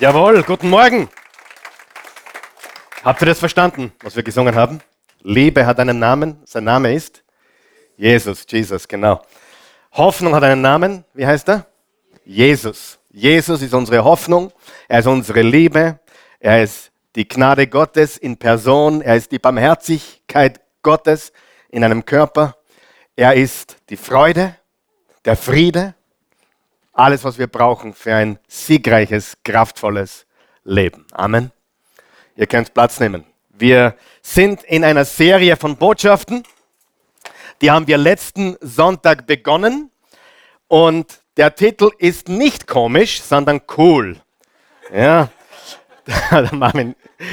Jawohl, guten Morgen. Habt ihr das verstanden, was wir gesungen haben? Liebe hat einen Namen, sein Name ist Jesus, Jesus, genau. Hoffnung hat einen Namen, wie heißt er? Jesus. Jesus ist unsere Hoffnung, er ist unsere Liebe, er ist die Gnade Gottes in Person, er ist die Barmherzigkeit Gottes in einem Körper, er ist die Freude, der Friede, alles, was wir brauchen für ein siegreiches, kraftvolles Leben. Amen. Ihr könnt Platz nehmen. Wir sind in einer Serie von Botschaften. Die haben wir letzten Sonntag begonnen. Und der Titel ist nicht komisch, sondern cool. Ja.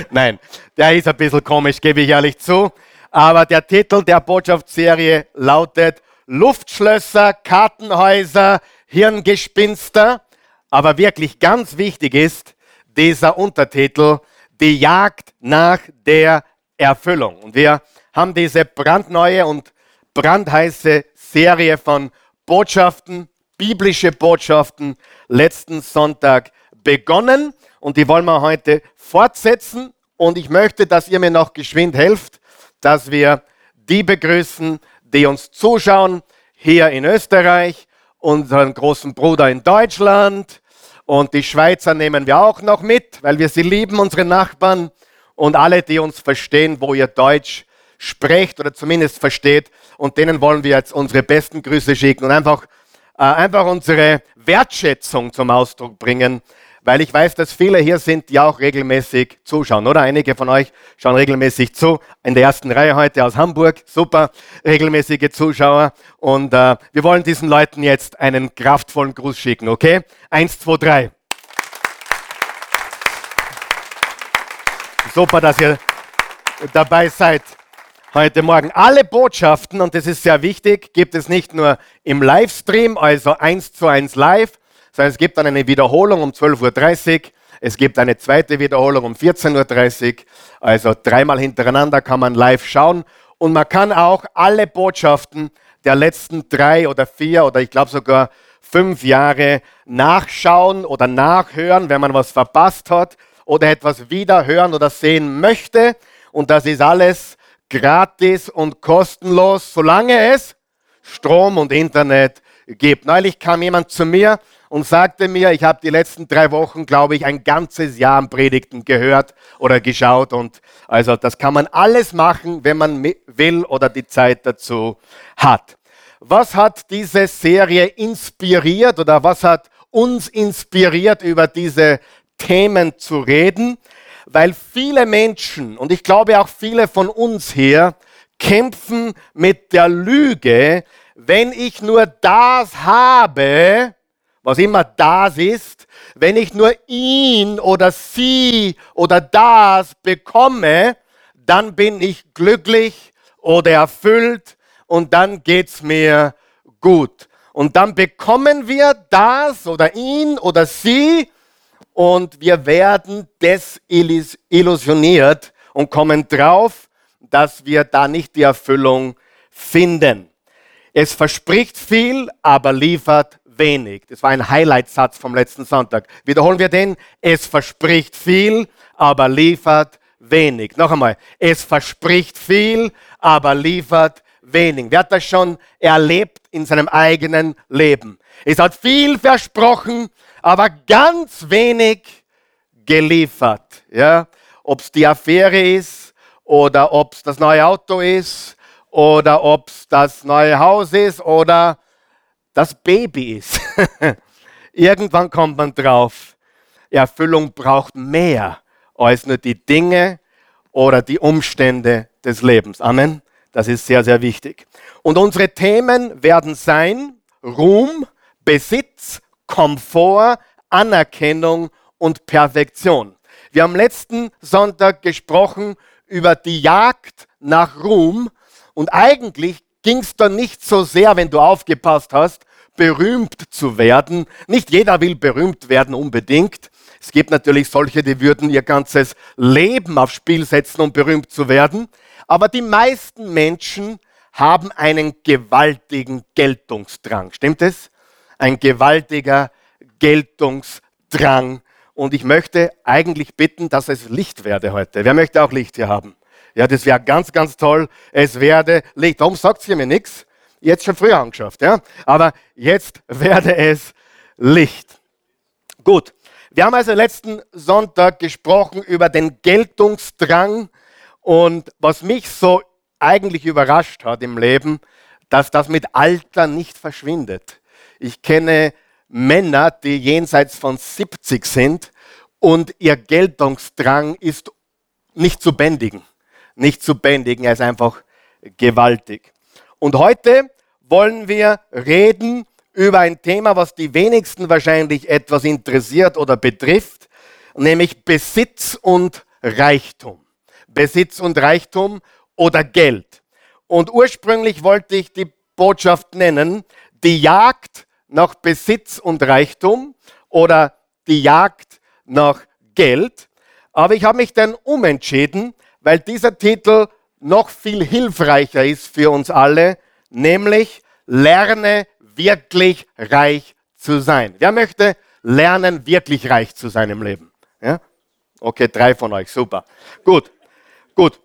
Nein, der ist ein bisschen komisch, gebe ich ehrlich zu. Aber der Titel der Botschaftsserie lautet Luftschlösser, Kartenhäuser, Hirngespinster. Aber wirklich ganz wichtig ist dieser Untertitel, die Jagd nach der Erfüllung. Und wir haben diese brandneue und brandheiße Serie von Botschaften, biblische Botschaften, letzten Sonntag begonnen. Und die wollen wir heute fortsetzen. Und ich möchte, dass ihr mir noch geschwind helft, dass wir die begrüßen, die uns zuschauen hier in Österreich unseren großen Bruder in Deutschland. Und die Schweizer nehmen wir auch noch mit, weil wir sie lieben, unsere Nachbarn. Und alle, die uns verstehen, wo ihr Deutsch sprecht oder zumindest versteht und denen wollen wir jetzt unsere besten Grüße schicken und einfach, äh, einfach unsere Wertschätzung zum Ausdruck bringen weil ich weiß, dass viele hier sind, die auch regelmäßig zuschauen, oder? Einige von euch schauen regelmäßig zu. In der ersten Reihe heute aus Hamburg, super, regelmäßige Zuschauer. Und äh, wir wollen diesen Leuten jetzt einen kraftvollen Gruß schicken, okay? Eins, zwei, drei. Super, dass ihr dabei seid heute Morgen. Alle Botschaften, und das ist sehr wichtig, gibt es nicht nur im Livestream, also eins zu eins live, sondern es gibt dann eine Wiederholung um 12.30 Uhr. Es gibt eine zweite Wiederholung um 14.30 Uhr. Also dreimal hintereinander kann man live schauen. Und man kann auch alle Botschaften der letzten drei oder vier oder ich glaube sogar fünf Jahre nachschauen oder nachhören, wenn man was verpasst hat oder etwas wiederhören oder sehen möchte. Und das ist alles gratis und kostenlos, solange es Strom und Internet gibt. Neulich kam jemand zu mir und sagte mir, ich habe die letzten drei Wochen, glaube ich, ein ganzes Jahr an Predigten gehört oder geschaut. Und also das kann man alles machen, wenn man will oder die Zeit dazu hat. Was hat diese Serie inspiriert oder was hat uns inspiriert, über diese Themen zu reden? Weil viele Menschen, und ich glaube auch viele von uns hier, kämpfen mit der Lüge, wenn ich nur das habe, was immer das ist, wenn ich nur ihn oder sie oder das bekomme, dann bin ich glücklich oder erfüllt und dann geht's mir gut. Und dann bekommen wir das oder ihn oder sie und wir werden desillusioniert und kommen drauf, dass wir da nicht die Erfüllung finden. Es verspricht viel, aber liefert wenig. Das war ein Highlight-Satz vom letzten Sonntag. Wiederholen wir den. Es verspricht viel, aber liefert wenig. Noch einmal. Es verspricht viel, aber liefert wenig. Wer hat das schon erlebt in seinem eigenen Leben? Es hat viel versprochen, aber ganz wenig geliefert. Ja? Ob es die Affäre ist oder ob es das neue Auto ist oder ob es das neue Haus ist oder das Baby ist. Irgendwann kommt man drauf, Erfüllung braucht mehr als nur die Dinge oder die Umstände des Lebens. Amen. Das ist sehr, sehr wichtig. Und unsere Themen werden sein Ruhm, Besitz, Komfort, Anerkennung und Perfektion. Wir haben letzten Sonntag gesprochen über die Jagd nach Ruhm und eigentlich ging es dann nicht so sehr, wenn du aufgepasst hast, berühmt zu werden. Nicht jeder will berühmt werden unbedingt. Es gibt natürlich solche, die würden ihr ganzes Leben aufs Spiel setzen, um berühmt zu werden. Aber die meisten Menschen haben einen gewaltigen Geltungsdrang. Stimmt es? Ein gewaltiger Geltungsdrang. Und ich möchte eigentlich bitten, dass es Licht werde heute. Wer möchte auch Licht hier haben? Ja, das wäre ganz, ganz toll. Es werde Licht. Warum sagt ihr mir nichts? Jetzt schon früher angeschafft, ja? Aber jetzt werde es Licht. Gut. Wir haben also letzten Sonntag gesprochen über den Geltungsdrang und was mich so eigentlich überrascht hat im Leben, dass das mit Alter nicht verschwindet. Ich kenne Männer, die jenseits von 70 sind und ihr Geltungsdrang ist nicht zu bändigen nicht zu bändigen. Er ist einfach gewaltig. Und heute wollen wir reden über ein Thema, was die wenigsten wahrscheinlich etwas interessiert oder betrifft, nämlich Besitz und Reichtum. Besitz und Reichtum oder Geld. Und ursprünglich wollte ich die Botschaft nennen, die Jagd nach Besitz und Reichtum oder die Jagd nach Geld. Aber ich habe mich dann umentschieden weil dieser Titel noch viel hilfreicher ist für uns alle, nämlich Lerne wirklich reich zu sein. Wer möchte lernen, wirklich reich zu sein im Leben? Ja? Okay, drei von euch, super. Gut, gut.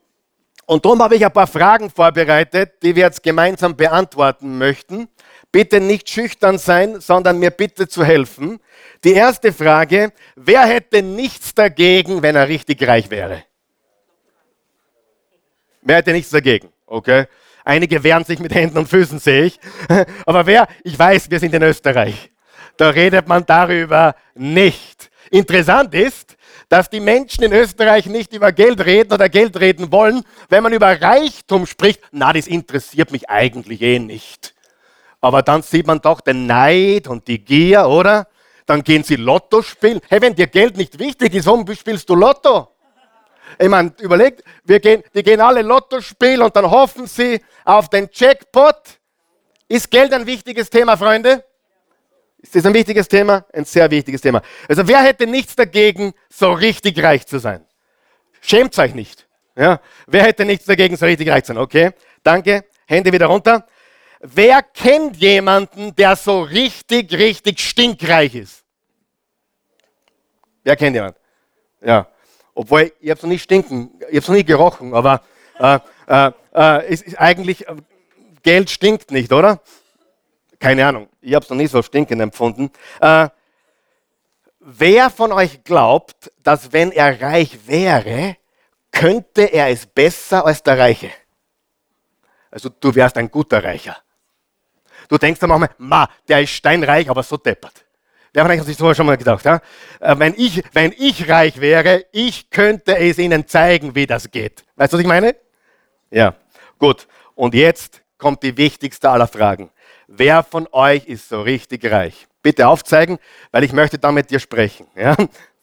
Und darum habe ich ein paar Fragen vorbereitet, die wir jetzt gemeinsam beantworten möchten. Bitte nicht schüchtern sein, sondern mir bitte zu helfen. Die erste Frage, wer hätte nichts dagegen, wenn er richtig reich wäre? Wer hätte nichts dagegen? Okay. Einige wehren sich mit Händen und Füßen, sehe ich. Aber wer, ich weiß, wir sind in Österreich. Da redet man darüber nicht. Interessant ist, dass die Menschen in Österreich nicht über Geld reden oder Geld reden wollen. Wenn man über Reichtum spricht, na, das interessiert mich eigentlich eh nicht. Aber dann sieht man doch den Neid und die Gier, oder? Dann gehen sie Lotto spielen. Hey, wenn dir Geld nicht wichtig ist, warum spielst du Lotto? Ich meine, überlegt, wir gehen, die gehen alle Lotto spielen und dann hoffen sie auf den Jackpot. Ist Geld ein wichtiges Thema, Freunde? Ist das ein wichtiges Thema? Ein sehr wichtiges Thema. Also wer hätte nichts dagegen, so richtig reich zu sein? Schämt euch nicht. Ja? Wer hätte nichts dagegen, so richtig reich zu sein? Okay, danke. Hände wieder runter. Wer kennt jemanden, der so richtig, richtig stinkreich ist? Wer kennt jemanden? Ja. Obwohl, ich habe es noch nicht stinken, ich habe es noch nie gerochen, aber äh, äh, äh, ist, ist eigentlich, äh, Geld stinkt nicht, oder? Keine Ahnung, ich habe es noch nie so stinkend empfunden. Äh, wer von euch glaubt, dass wenn er reich wäre, könnte er es besser als der Reiche? Also du wärst ein guter Reicher. Du denkst dann manchmal, ma, der ist steinreich, aber so deppert. Wer von euch hat sich sowas schon mal gedacht? Ja? Äh, wenn, ich, wenn ich reich wäre, ich könnte es Ihnen zeigen, wie das geht. Weißt du, was ich meine? Ja, gut. Und jetzt kommt die wichtigste aller Fragen. Wer von euch ist so richtig reich? Bitte aufzeigen, weil ich möchte da mit dir sprechen. Ja?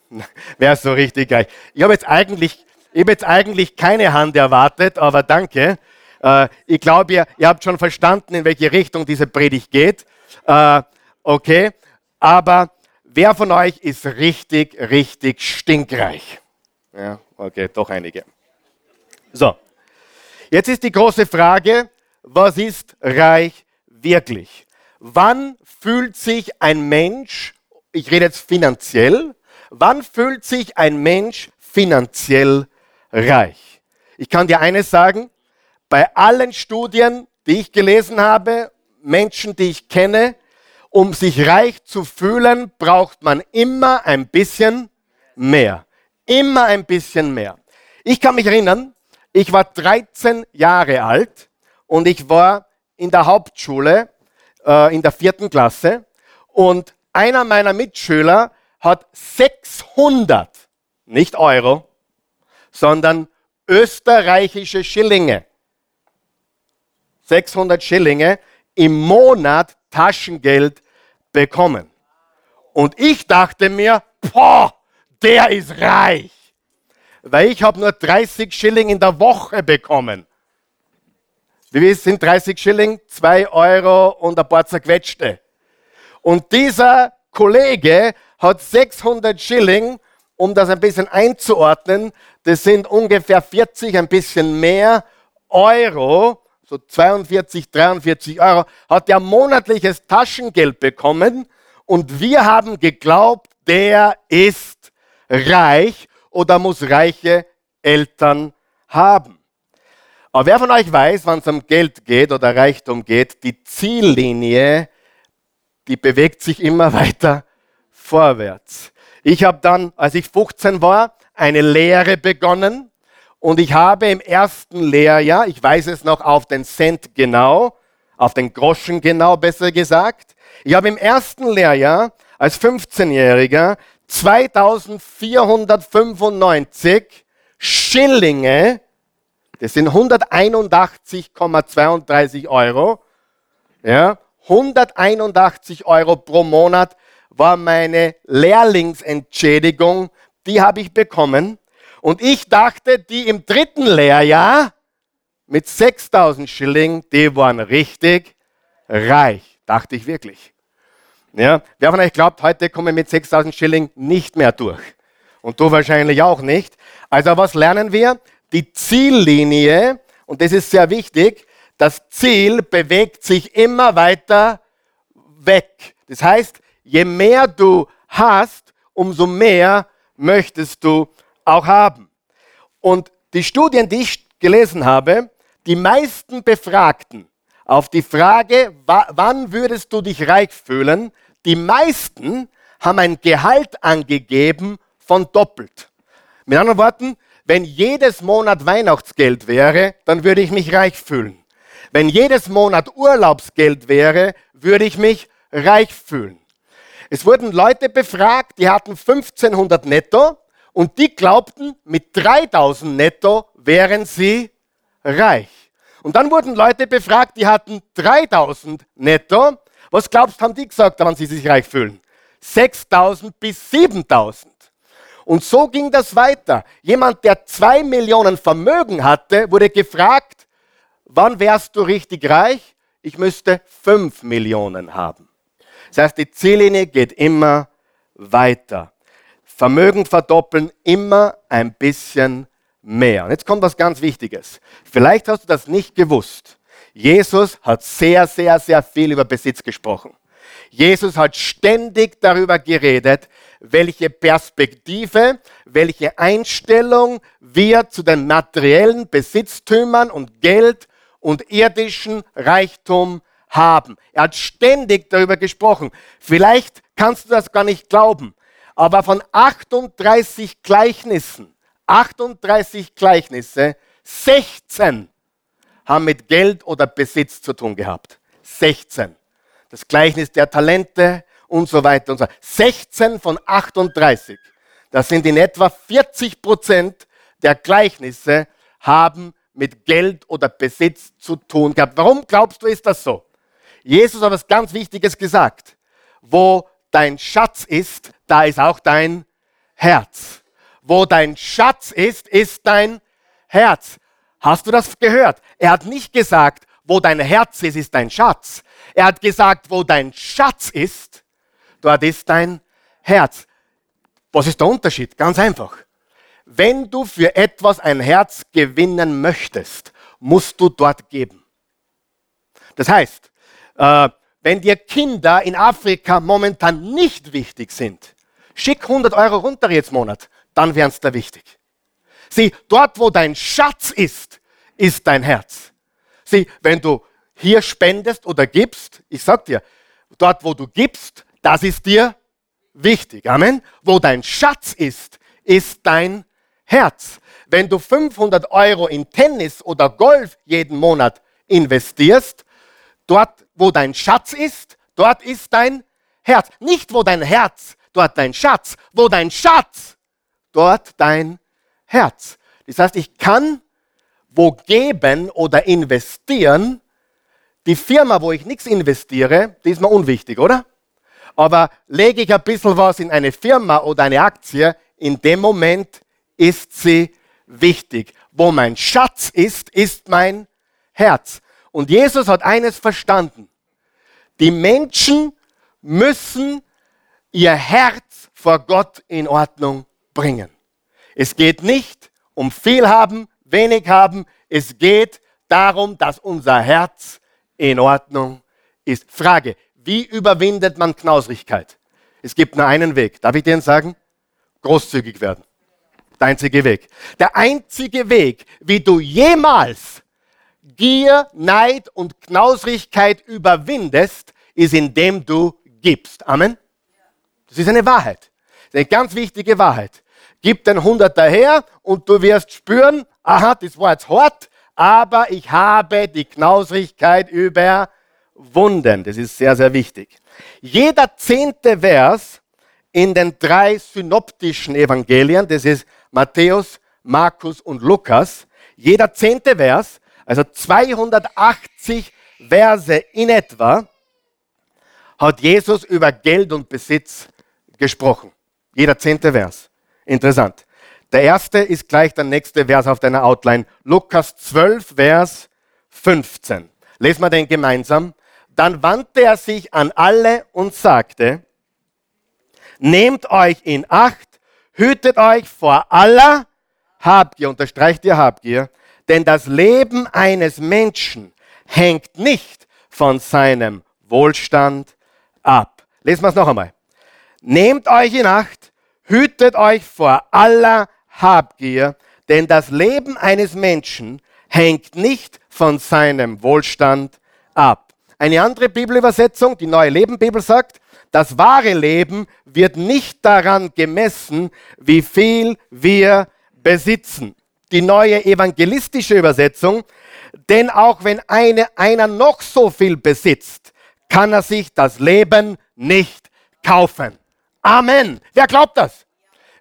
Wer ist so richtig reich? Ich habe jetzt eigentlich, ich habe jetzt eigentlich keine Hand erwartet, aber danke. Äh, ich glaube, ihr, ihr habt schon verstanden, in welche Richtung diese Predigt geht. Äh, okay. Aber wer von euch ist richtig, richtig stinkreich? Ja, okay, doch einige. So, jetzt ist die große Frage, was ist reich wirklich? Wann fühlt sich ein Mensch, ich rede jetzt finanziell, wann fühlt sich ein Mensch finanziell reich? Ich kann dir eines sagen, bei allen Studien, die ich gelesen habe, Menschen, die ich kenne, um sich reich zu fühlen, braucht man immer ein bisschen mehr. Immer ein bisschen mehr. Ich kann mich erinnern, ich war 13 Jahre alt und ich war in der Hauptschule äh, in der vierten Klasse und einer meiner Mitschüler hat 600, nicht Euro, sondern österreichische Schillinge, 600 Schillinge im Monat Taschengeld bekommen. Und ich dachte mir, boah, der ist reich. Weil ich habe nur 30 Schilling in der Woche bekommen. Wie sind 30 Schilling? 2 Euro und ein paar zerquetschte. Und dieser Kollege hat 600 Schilling, um das ein bisschen einzuordnen. Das sind ungefähr 40, ein bisschen mehr Euro so 42, 43 Euro, hat er monatliches Taschengeld bekommen und wir haben geglaubt, der ist reich oder muss reiche Eltern haben. Aber wer von euch weiß, wann es um Geld geht oder Reichtum geht, die Ziellinie, die bewegt sich immer weiter vorwärts. Ich habe dann, als ich 15 war, eine Lehre begonnen und ich habe im ersten Lehrjahr, ich weiß es noch auf den Cent genau, auf den Groschen genau besser gesagt, ich habe im ersten Lehrjahr als 15-Jähriger 2495 Schillinge das sind 181,32 Euro. Ja, 181 Euro pro Monat war meine Lehrlingsentschädigung, die habe ich bekommen. Und ich dachte, die im dritten Lehrjahr mit 6000 Schilling, die waren richtig reich. Dachte ich wirklich. Ja, wer von euch glaubt, heute komme ich mit 6000 Schilling nicht mehr durch? Und du wahrscheinlich auch nicht. Also was lernen wir? die Ziellinie, und das ist sehr wichtig, das Ziel bewegt sich immer weiter weg. Das heißt, je mehr du hast, umso mehr möchtest du auch haben. Und die Studien, die ich gelesen habe, die meisten Befragten auf die Frage, wann würdest du dich reich fühlen, die meisten haben ein Gehalt angegeben von doppelt. Mit anderen Worten, wenn jedes Monat Weihnachtsgeld wäre, dann würde ich mich reich fühlen. Wenn jedes Monat Urlaubsgeld wäre, würde ich mich reich fühlen. Es wurden Leute befragt, die hatten 1500 netto und die glaubten, mit 3000 netto wären sie reich. Und dann wurden Leute befragt, die hatten 3000 netto. Was glaubst, haben die gesagt, wann sie sich reich fühlen? 6000 bis 7000. Und so ging das weiter. Jemand, der zwei Millionen Vermögen hatte, wurde gefragt, wann wärst du richtig reich? Ich müsste fünf Millionen haben. Das heißt, die Ziellinie geht immer weiter. Vermögen verdoppeln, immer ein bisschen mehr. Und jetzt kommt was ganz Wichtiges. Vielleicht hast du das nicht gewusst. Jesus hat sehr, sehr, sehr viel über Besitz gesprochen. Jesus hat ständig darüber geredet, welche Perspektive, welche Einstellung wir zu den materiellen Besitztümern und Geld und irdischen Reichtum haben. Er hat ständig darüber gesprochen. Vielleicht kannst du das gar nicht glauben, aber von 38 Gleichnissen, 38 Gleichnisse, 16 haben mit Geld oder Besitz zu tun gehabt. 16. Das Gleichnis der Talente, und so weiter und so. 16 von 38. Das sind in etwa 40 Prozent der Gleichnisse haben mit Geld oder Besitz zu tun gehabt. Warum glaubst du, ist das so? Jesus hat was ganz Wichtiges gesagt. Wo dein Schatz ist, da ist auch dein Herz. Wo dein Schatz ist, ist dein Herz. Hast du das gehört? Er hat nicht gesagt, wo dein Herz ist, ist dein Schatz. Er hat gesagt, wo dein Schatz ist, dort ist dein Herz. Was ist der Unterschied? Ganz einfach. Wenn du für etwas ein Herz gewinnen möchtest, musst du dort geben. Das heißt, äh, wenn dir Kinder in Afrika momentan nicht wichtig sind, schick 100 Euro runter jetzt Monat, dann wären es da wichtig. Sieh, dort wo dein Schatz ist, ist dein Herz. Sieh, wenn du hier spendest oder gibst, ich sag dir, dort wo du gibst, das ist dir wichtig. Amen. Wo dein Schatz ist, ist dein Herz. Wenn du 500 Euro in Tennis oder Golf jeden Monat investierst, dort, wo dein Schatz ist, dort ist dein Herz. Nicht wo dein Herz, dort dein Schatz. Wo dein Schatz, dort dein Herz. Das heißt, ich kann wo geben oder investieren. Die Firma, wo ich nichts investiere, die ist mir unwichtig, oder? Aber lege ich ein bisschen was in eine Firma oder eine Aktie, in dem Moment ist sie wichtig. Wo mein Schatz ist, ist mein Herz. Und Jesus hat eines verstanden. Die Menschen müssen ihr Herz vor Gott in Ordnung bringen. Es geht nicht um viel haben, wenig haben. Es geht darum, dass unser Herz in Ordnung ist. Frage, wie überwindet man Knausrigkeit? Es gibt nur einen Weg. Darf ich dir sagen? großzügig werden. Der einzige Weg. Der einzige Weg, wie du jemals Gier, Neid und Knausrigkeit überwindest, ist, indem du gibst. Amen. Das ist eine Wahrheit. Eine ganz wichtige Wahrheit. Gib den Hunderter her und du wirst spüren, aha, das war jetzt hart, aber ich habe die Knausrigkeit überwunden. Das ist sehr, sehr wichtig. Jeder zehnte Vers in den drei synoptischen Evangelien, das ist Matthäus, Markus und Lukas, jeder zehnte Vers, also 280 Verse in etwa, hat Jesus über Geld und Besitz gesprochen. Jeder zehnte Vers. Interessant. Der erste ist gleich der nächste Vers auf deiner Outline. Lukas 12, Vers 15. Lesen wir den gemeinsam. Dann wandte er sich an alle und sagte, nehmt euch in Acht, hütet euch vor aller Habgier, unterstreicht ihr Habgier, denn das Leben eines Menschen hängt nicht von seinem Wohlstand ab. Lesen wir es noch einmal. Nehmt euch in Acht, hütet euch vor aller Habgier, denn das Leben eines Menschen hängt nicht von seinem Wohlstand ab. Eine andere Bibelübersetzung, die Neue Leben Bibel sagt, das wahre Leben wird nicht daran gemessen, wie viel wir besitzen. Die neue evangelistische Übersetzung, denn auch wenn eine, einer noch so viel besitzt, kann er sich das Leben nicht kaufen. Amen. Wer glaubt das?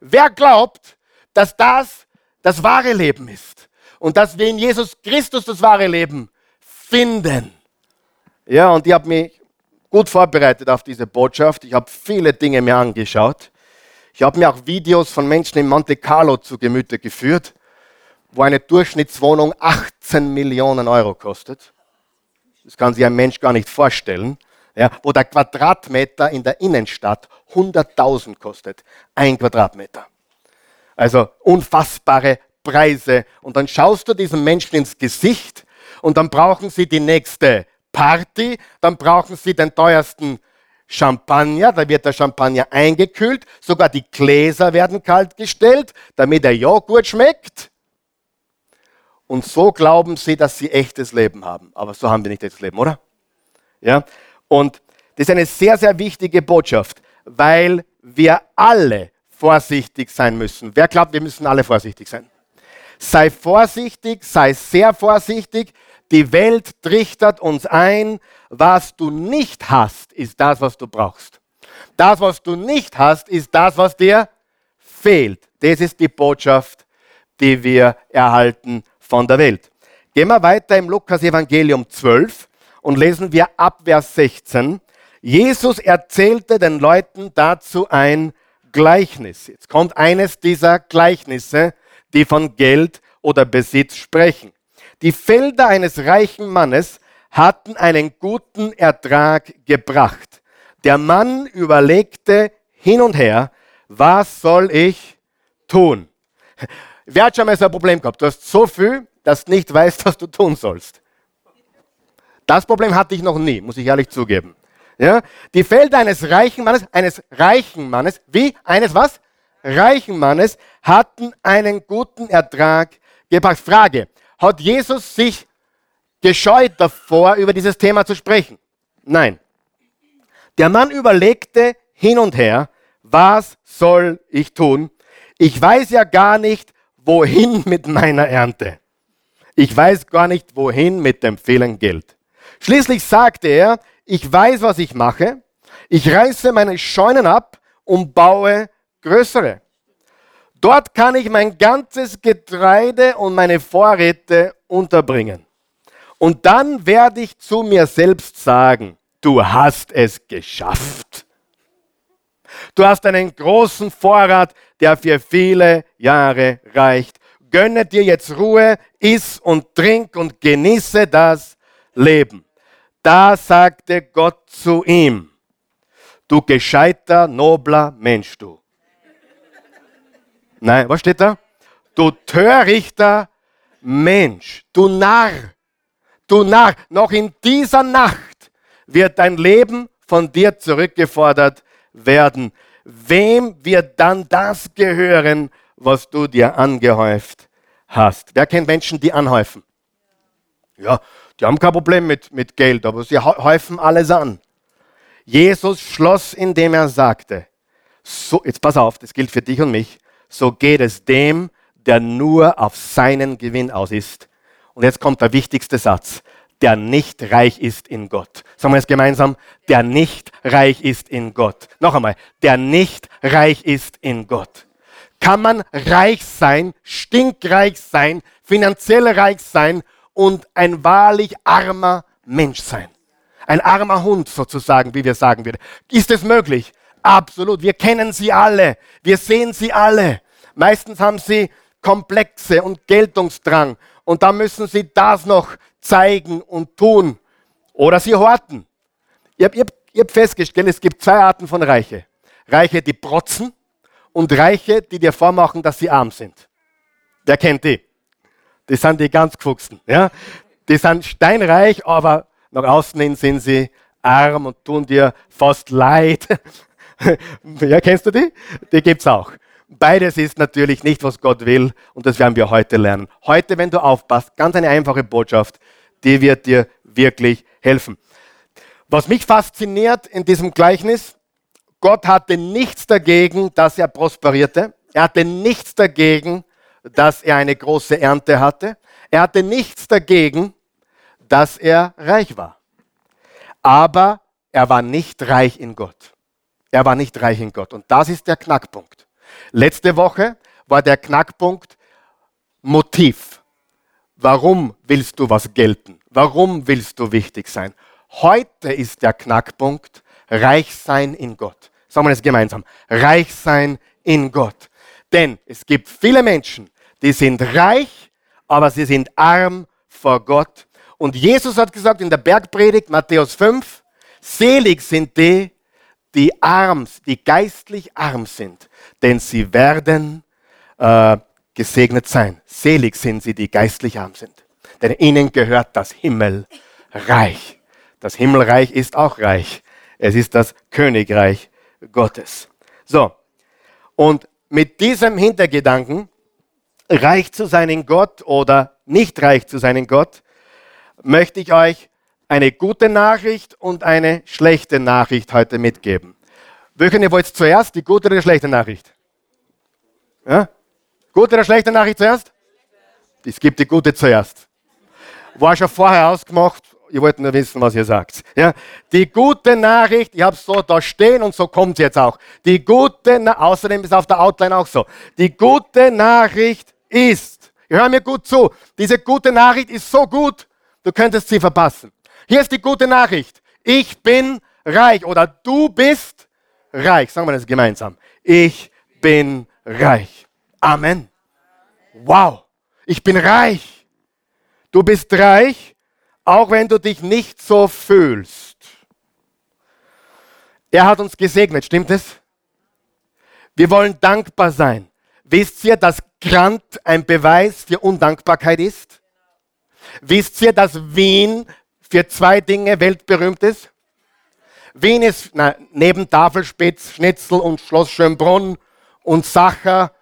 Wer glaubt, dass das das wahre Leben ist und dass wir in Jesus Christus das wahre Leben finden? Ja, und ich habe mich gut vorbereitet auf diese Botschaft. Ich habe viele Dinge mir angeschaut. Ich habe mir auch Videos von Menschen in Monte Carlo zu Gemüte geführt, wo eine Durchschnittswohnung 18 Millionen Euro kostet. Das kann sich ein Mensch gar nicht vorstellen ja, wo der Quadratmeter in der Innenstadt 100.000 kostet. Ein Quadratmeter. Also unfassbare Preise. Und dann schaust du diesen Menschen ins Gesicht und dann brauchen sie die nächste Party, dann brauchen sie den teuersten Champagner, da wird der Champagner eingekühlt, sogar die Gläser werden kalt gestellt, damit der Joghurt schmeckt. Und so glauben sie, dass sie echtes Leben haben. Aber so haben wir nicht echtes Leben, oder? Ja? Und das ist eine sehr, sehr wichtige Botschaft, weil wir alle vorsichtig sein müssen. Wer glaubt, wir müssen alle vorsichtig sein? Sei vorsichtig, sei sehr vorsichtig. Die Welt trichtert uns ein, was du nicht hast, ist das, was du brauchst. Das, was du nicht hast, ist das, was dir fehlt. Das ist die Botschaft, die wir erhalten von der Welt. Gehen wir weiter im Lukas Evangelium 12 und lesen wir ab Vers 16. Jesus erzählte den Leuten dazu ein Gleichnis. Jetzt kommt eines dieser Gleichnisse, die von Geld oder Besitz sprechen. Die Felder eines reichen Mannes hatten einen guten Ertrag gebracht. Der Mann überlegte hin und her, was soll ich tun? Wer hat schon mal so ein Problem gehabt? Du hast so viel, dass du nicht weißt, was du tun sollst. Das Problem hatte ich noch nie, muss ich ehrlich zugeben. Ja? Die Felder eines reichen Mannes, eines reichen Mannes, wie eines was? Reichen Mannes hatten einen guten Ertrag gebracht. Frage, hat Jesus sich gescheut davor, über dieses Thema zu sprechen? Nein. Der Mann überlegte hin und her, was soll ich tun? Ich weiß ja gar nicht, wohin mit meiner Ernte. Ich weiß gar nicht, wohin mit dem vielen Geld. Schließlich sagte er, ich weiß, was ich mache. Ich reiße meine Scheunen ab und baue größere. Dort kann ich mein ganzes Getreide und meine Vorräte unterbringen. Und dann werde ich zu mir selbst sagen, du hast es geschafft. Du hast einen großen Vorrat, der für viele Jahre reicht. Gönne dir jetzt Ruhe, iss und trink und genieße das Leben. Da sagte Gott zu ihm, du gescheiter, nobler Mensch, du. Nein, was steht da? Du törichter Mensch, du Narr, du Narr, noch in dieser Nacht wird dein Leben von dir zurückgefordert werden. Wem wird dann das gehören, was du dir angehäuft hast? Wer kennt Menschen, die anhäufen? Ja, die haben kein Problem mit, mit Geld, aber sie häufen alles an. Jesus schloss, indem er sagte, so, jetzt pass auf, das gilt für dich und mich, so geht es dem, der nur auf seinen Gewinn aus ist. Und jetzt kommt der wichtigste Satz, der nicht reich ist in Gott. Sagen wir es gemeinsam, der nicht reich ist in Gott. Noch einmal, der nicht reich ist in Gott. Kann man reich sein, stinkreich sein, finanziell reich sein und ein wahrlich armer Mensch sein? Ein armer Hund sozusagen, wie wir sagen würden. Ist es möglich? Absolut. Wir kennen sie alle. Wir sehen sie alle. Meistens haben sie Komplexe und Geltungsdrang. Und da müssen sie das noch zeigen und tun. Oder sie horten. Ihr habt, ihr, ihr habt festgestellt, es gibt zwei Arten von Reiche. Reiche, die protzen und Reiche, die dir vormachen, dass sie arm sind. Wer kennt die? Die sind die ganz gefuchsten. Ja? Die sind steinreich, aber nach außen hin sind sie arm und tun dir fast leid. ja, kennst du die? Die gibt es auch. Beides ist natürlich nicht, was Gott will und das werden wir heute lernen. Heute, wenn du aufpasst, ganz eine einfache Botschaft, die wird dir wirklich helfen. Was mich fasziniert in diesem Gleichnis, Gott hatte nichts dagegen, dass er prosperierte. Er hatte nichts dagegen, dass er eine große Ernte hatte. Er hatte nichts dagegen, dass er reich war. Aber er war nicht reich in Gott. Er war nicht reich in Gott. Und das ist der Knackpunkt. Letzte Woche war der Knackpunkt Motiv. Warum willst du was gelten? Warum willst du wichtig sein? Heute ist der Knackpunkt reich sein in Gott. Sagen wir das gemeinsam. Reich sein in Gott. Denn es gibt viele Menschen, die sind reich, aber sie sind arm vor Gott. Und Jesus hat gesagt in der Bergpredigt, Matthäus 5, selig sind die, die arm, die geistlich arm sind, denn sie werden äh, gesegnet sein. Selig sind sie, die geistlich arm sind, denn ihnen gehört das Himmelreich. Das Himmelreich ist auch reich. Es ist das Königreich Gottes. So, und mit diesem Hintergedanken, reich zu sein in Gott oder nicht reich zu sein in Gott, möchte ich euch eine gute Nachricht und eine schlechte Nachricht heute mitgeben. Welche ihr zuerst, die gute oder die schlechte Nachricht? Ja? Gute oder schlechte Nachricht zuerst? Es gibt die gute zuerst. War schon vorher ausgemacht, ihr wollt nur wissen, was ihr sagt. Ja? Die gute Nachricht, ich habe es so da stehen und so kommt es jetzt auch. Die gute, Na außerdem ist auf der Outline auch so. Die gute Nachricht ist, hör mir gut zu, diese gute Nachricht ist so gut, du könntest sie verpassen. Hier ist die gute Nachricht. Ich bin reich oder du bist reich. Sagen wir das gemeinsam. Ich bin reich. Amen. Wow. Ich bin reich. Du bist reich, auch wenn du dich nicht so fühlst. Er hat uns gesegnet, stimmt es? Wir wollen dankbar sein. Wisst ihr, dass Grant ein Beweis für Undankbarkeit ist? Wisst ihr, dass Wien für zwei Dinge weltberühmt ist? Wien ist na, neben Tafelspitz, Schnitzel und Schloss Schönbrunn und Sacher.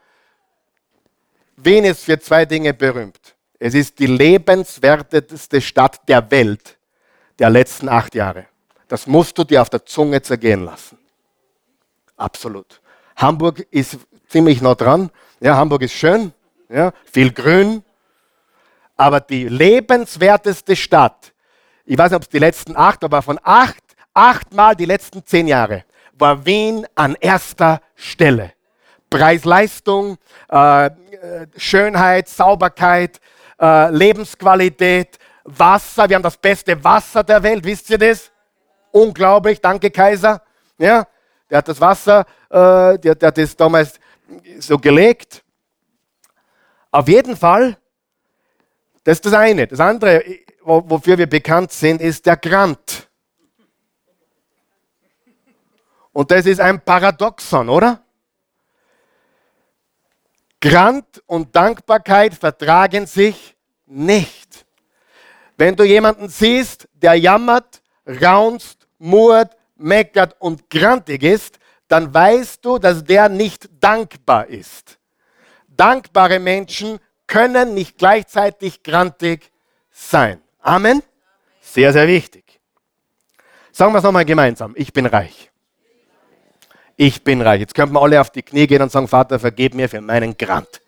Wien ist für zwei Dinge berühmt. Es ist die lebenswerteste Stadt der Welt der letzten acht Jahre. Das musst du dir auf der Zunge zergehen lassen. Absolut. Hamburg ist ziemlich nah dran. Ja, Hamburg ist schön, ja, viel Grün. Aber die lebenswerteste Stadt, ich weiß nicht, ob es die letzten acht, aber von acht, achtmal die letzten zehn Jahre war Wien an erster Stelle. Preis-Leistung, äh, Schönheit, Sauberkeit, äh, Lebensqualität, Wasser. Wir haben das beste Wasser der Welt, wisst ihr das? Unglaublich, danke Kaiser. Ja, der hat das Wasser, äh, der hat das damals so gelegt. Auf jeden Fall, das ist das eine. Das andere, wofür wir bekannt sind, ist der Grant. Und das ist ein Paradoxon, oder? Grant und Dankbarkeit vertragen sich nicht. Wenn du jemanden siehst, der jammert, raunzt, murrt, meckert und grantig ist, dann weißt du, dass der nicht dankbar ist. Dankbare Menschen können nicht gleichzeitig grantig sein. Amen. Sehr, sehr wichtig. Sagen wir es nochmal gemeinsam. Ich bin reich. Ich bin reich. Jetzt könnten wir alle auf die Knie gehen und sagen, Vater, vergib mir für meinen Grant.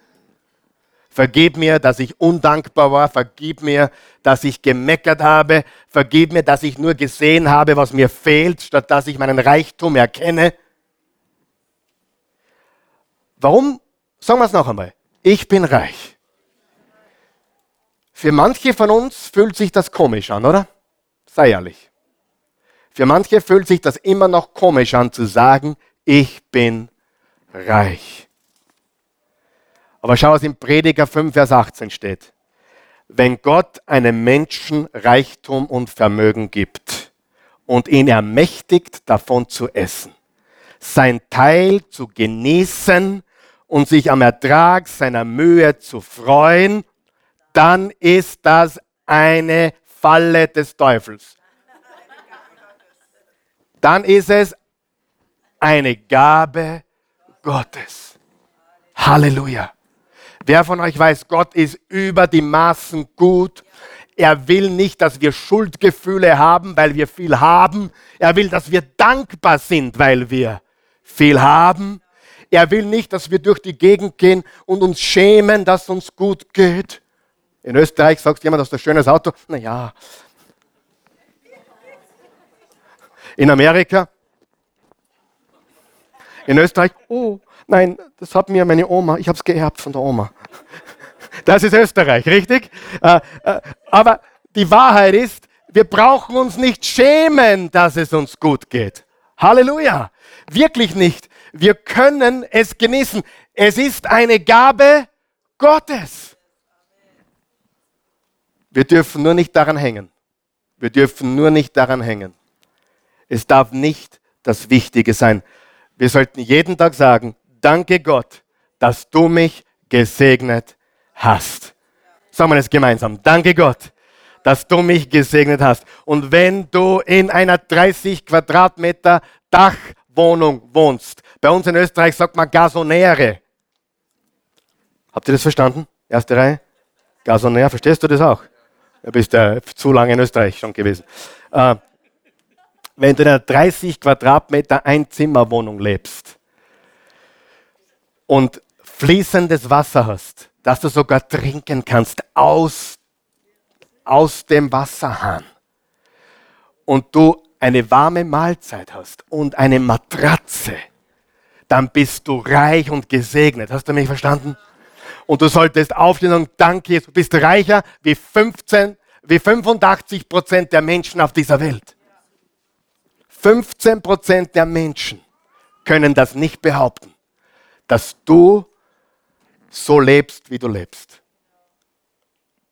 Vergib mir, dass ich undankbar war. Vergib mir, dass ich gemeckert habe. Vergib mir, dass ich nur gesehen habe, was mir fehlt, statt dass ich meinen Reichtum erkenne. Warum? Sagen wir es noch einmal. Ich bin reich. Für manche von uns fühlt sich das komisch an, oder? Sei ehrlich. Für manche fühlt sich das immer noch komisch an zu sagen, ich bin reich. Aber schau, was im Prediger 5, Vers 18 steht. Wenn Gott einem Menschen Reichtum und Vermögen gibt und ihn ermächtigt, davon zu essen, sein Teil zu genießen und sich am Ertrag seiner Mühe zu freuen, dann ist das eine Falle des Teufels. Dann ist es eine Gabe Gottes. Halleluja. Wer von euch weiß, Gott ist über die Maßen gut. Er will nicht, dass wir Schuldgefühle haben, weil wir viel haben. Er will, dass wir dankbar sind, weil wir viel haben. Er will nicht, dass wir durch die Gegend gehen und uns schämen, dass uns gut geht. In Österreich sagt jemand, das ist ein schönes Auto. Naja. In Amerika. In Österreich. Oh, Nein, das hat mir meine Oma, ich habe es geerbt von der Oma. Das ist Österreich, richtig? Äh, äh, aber die Wahrheit ist, wir brauchen uns nicht schämen, dass es uns gut geht. Halleluja. Wirklich nicht. Wir können es genießen. Es ist eine Gabe Gottes. Wir dürfen nur nicht daran hängen. Wir dürfen nur nicht daran hängen. Es darf nicht das Wichtige sein. Wir sollten jeden Tag sagen, danke Gott, dass du mich gesegnet hast. Sagen wir es gemeinsam. Danke Gott, dass du mich gesegnet hast. Und wenn du in einer 30 Quadratmeter Dachwohnung wohnst, bei uns in Österreich sagt man Gasonäre. Habt ihr das verstanden? Erste Reihe? Gasonär, verstehst du das auch? Du bist ja zu lange in Österreich schon gewesen. Äh, wenn du in einer 30 Quadratmeter Einzimmerwohnung lebst, und fließendes Wasser hast, dass du sogar trinken kannst aus, aus dem Wasserhahn und du eine warme Mahlzeit hast und eine Matratze, dann bist du reich und gesegnet. Hast du mich verstanden? Und du solltest aufstehen und danke Jesus, du bist reicher wie 15, wie 85 Prozent der Menschen auf dieser Welt. 15 Prozent der Menschen können das nicht behaupten dass du so lebst, wie du lebst.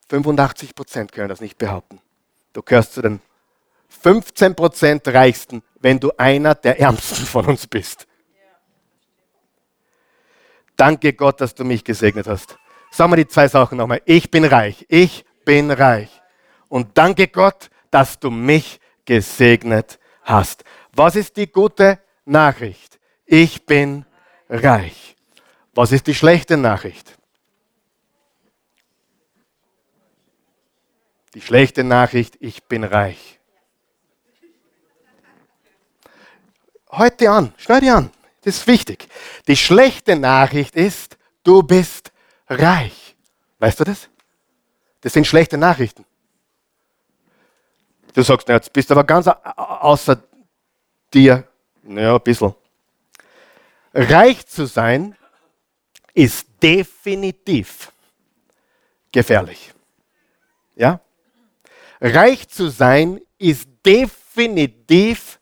85 Prozent können das nicht behaupten. Du gehörst zu den 15 Prozent Reichsten, wenn du einer der Ärmsten von uns bist. Danke Gott, dass du mich gesegnet hast. Sagen wir die zwei Sachen nochmal. Ich bin reich. Ich bin reich. Und danke Gott, dass du mich gesegnet hast. Was ist die gute Nachricht? Ich bin reich. Was ist die schlechte Nachricht? Die schlechte Nachricht, ich bin reich. Heute an, schneide an, das ist wichtig. Die schlechte Nachricht ist, du bist reich. Weißt du das? Das sind schlechte Nachrichten. Du sagst, jetzt bist du aber ganz außer dir. Naja, ein bisschen. Reich zu sein ist definitiv gefährlich. Ja? Reich zu sein ist definitiv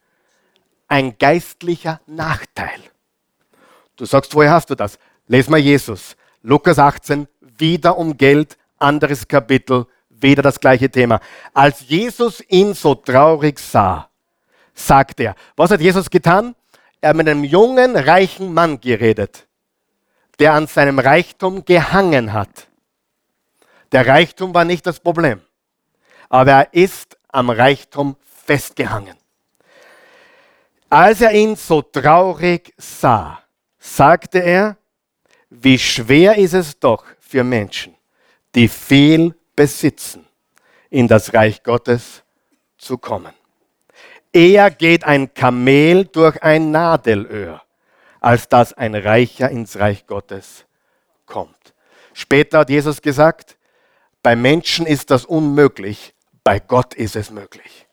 ein geistlicher Nachteil. Du sagst, woher hast du das? Les mal Jesus. Lukas 18, wieder um Geld, anderes Kapitel, wieder das gleiche Thema. Als Jesus ihn so traurig sah, sagt er, was hat Jesus getan? Er hat mit einem jungen, reichen Mann geredet, der an seinem Reichtum gehangen hat. Der Reichtum war nicht das Problem, aber er ist am Reichtum festgehangen. Als er ihn so traurig sah, sagte er, wie schwer ist es doch für Menschen, die viel besitzen, in das Reich Gottes zu kommen. Eher geht ein Kamel durch ein Nadelöhr, als dass ein Reicher ins Reich Gottes kommt. Später hat Jesus gesagt, bei Menschen ist das unmöglich, bei Gott ist es möglich.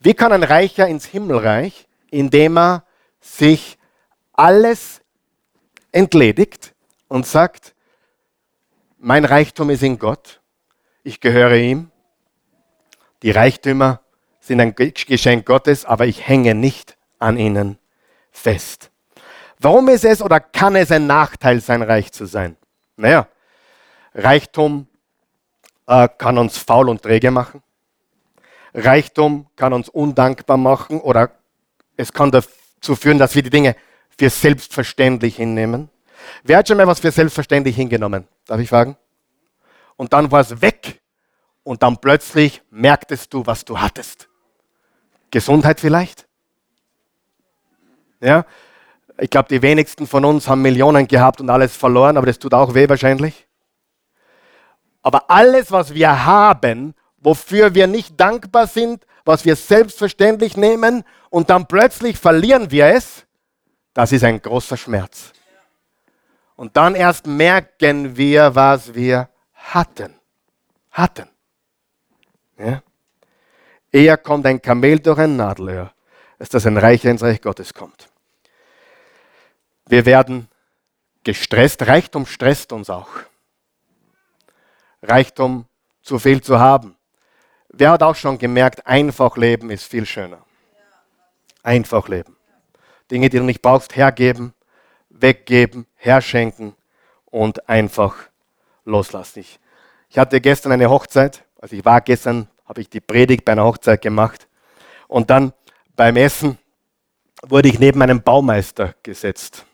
Wie kann ein Reicher ins Himmelreich? Indem er sich alles entledigt und sagt, mein Reichtum ist in Gott, ich gehöre ihm, die Reichtümer sind ein Geschenk Gottes, aber ich hänge nicht an ihnen fest. Warum ist es oder kann es ein Nachteil sein, reich zu sein? Naja, Reichtum äh, kann uns faul und träge machen. Reichtum kann uns undankbar machen oder es kann dazu führen, dass wir die Dinge für selbstverständlich hinnehmen. Wer hat schon mal was für selbstverständlich hingenommen? Darf ich fragen? Und dann war es weg und dann plötzlich merktest du, was du hattest. Gesundheit vielleicht? Ja? Ich glaube, die wenigsten von uns haben Millionen gehabt und alles verloren, aber das tut auch weh wahrscheinlich. Aber alles, was wir haben, wofür wir nicht dankbar sind, was wir selbstverständlich nehmen und dann plötzlich verlieren wir es, das ist ein großer Schmerz. Und dann erst merken wir, was wir hatten. Hatten. Ja? Eher kommt ein Kamel durch ein Nadelöhr, als dass ein Reicher ins Reich Gottes kommt. Wir werden gestresst. Reichtum stresst uns auch. Reichtum zu viel zu haben. Wer hat auch schon gemerkt, einfach leben ist viel schöner. Einfach leben. Dinge, die du nicht brauchst, hergeben, weggeben, herschenken und einfach loslassen. Ich, ich hatte gestern eine Hochzeit, also ich war gestern, habe ich die Predigt bei einer Hochzeit gemacht und dann beim Essen wurde ich neben einem Baumeister gesetzt.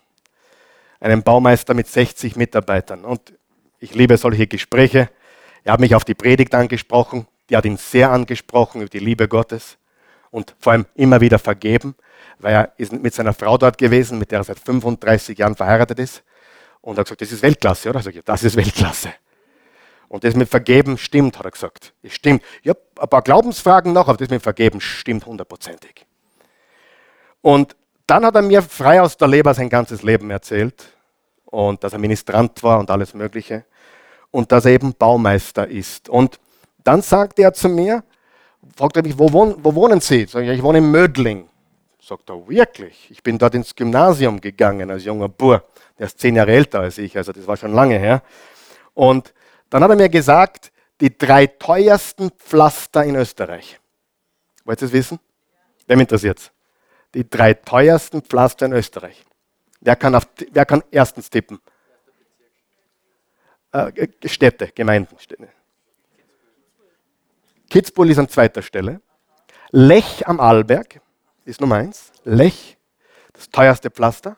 Einem Baumeister mit 60 Mitarbeitern. Und ich liebe solche Gespräche. Er hat mich auf die Predigt angesprochen, die hat ihn sehr angesprochen über die Liebe Gottes und vor allem immer wieder vergeben, weil er ist mit seiner Frau dort gewesen, mit der er seit 35 Jahren verheiratet ist. Und er hat gesagt, das ist Weltklasse, oder? Ich das ist Weltklasse. Und das mit Vergeben stimmt, hat er gesagt. Es stimmt. Ich habe ein paar Glaubensfragen noch, aber das mit Vergeben stimmt hundertprozentig. Und dann hat er mir frei aus der Leber sein ganzes Leben erzählt und dass er Ministrant war und alles Mögliche und dass er eben Baumeister ist. Und dann sagte er zu mir, fragt er mich, wo, wohnen, wo wohnen Sie? Sag ich, ich wohne in Mödling. Sagt er, wirklich? Ich bin dort ins Gymnasium gegangen als junger Bur. Der ist zehn Jahre älter als ich, also das war schon lange her. Und dann hat er mir gesagt, die drei teuersten Pflaster in Österreich. Wollt ihr es wissen? Wem interessiert Die drei teuersten Pflaster in Österreich. Wer kann, auf, wer kann erstens tippen? Äh, Städte, Gemeinden. Kitzbühel ist an zweiter Stelle. Lech am Arlberg ist Nummer eins. Lech, das teuerste Pflaster.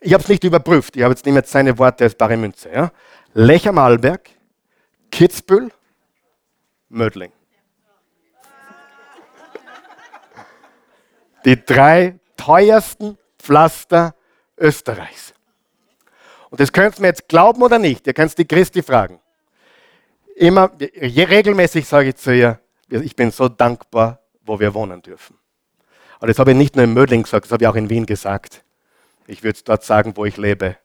Ich habe es nicht überprüft, ich habe jetzt nicht mehr seine Worte als bare Münze. Ja. Lech am Arlberg, Kitzbühel, Mödling. Die drei teuersten Pflaster Österreichs. Und das könnt ihr mir jetzt glauben oder nicht. Ihr könnt die Christi fragen immer, regelmäßig sage ich zu ihr, ich bin so dankbar, wo wir wohnen dürfen. Und das habe ich nicht nur in Mödling gesagt, das habe ich auch in Wien gesagt. Ich würde dort sagen, wo ich lebe.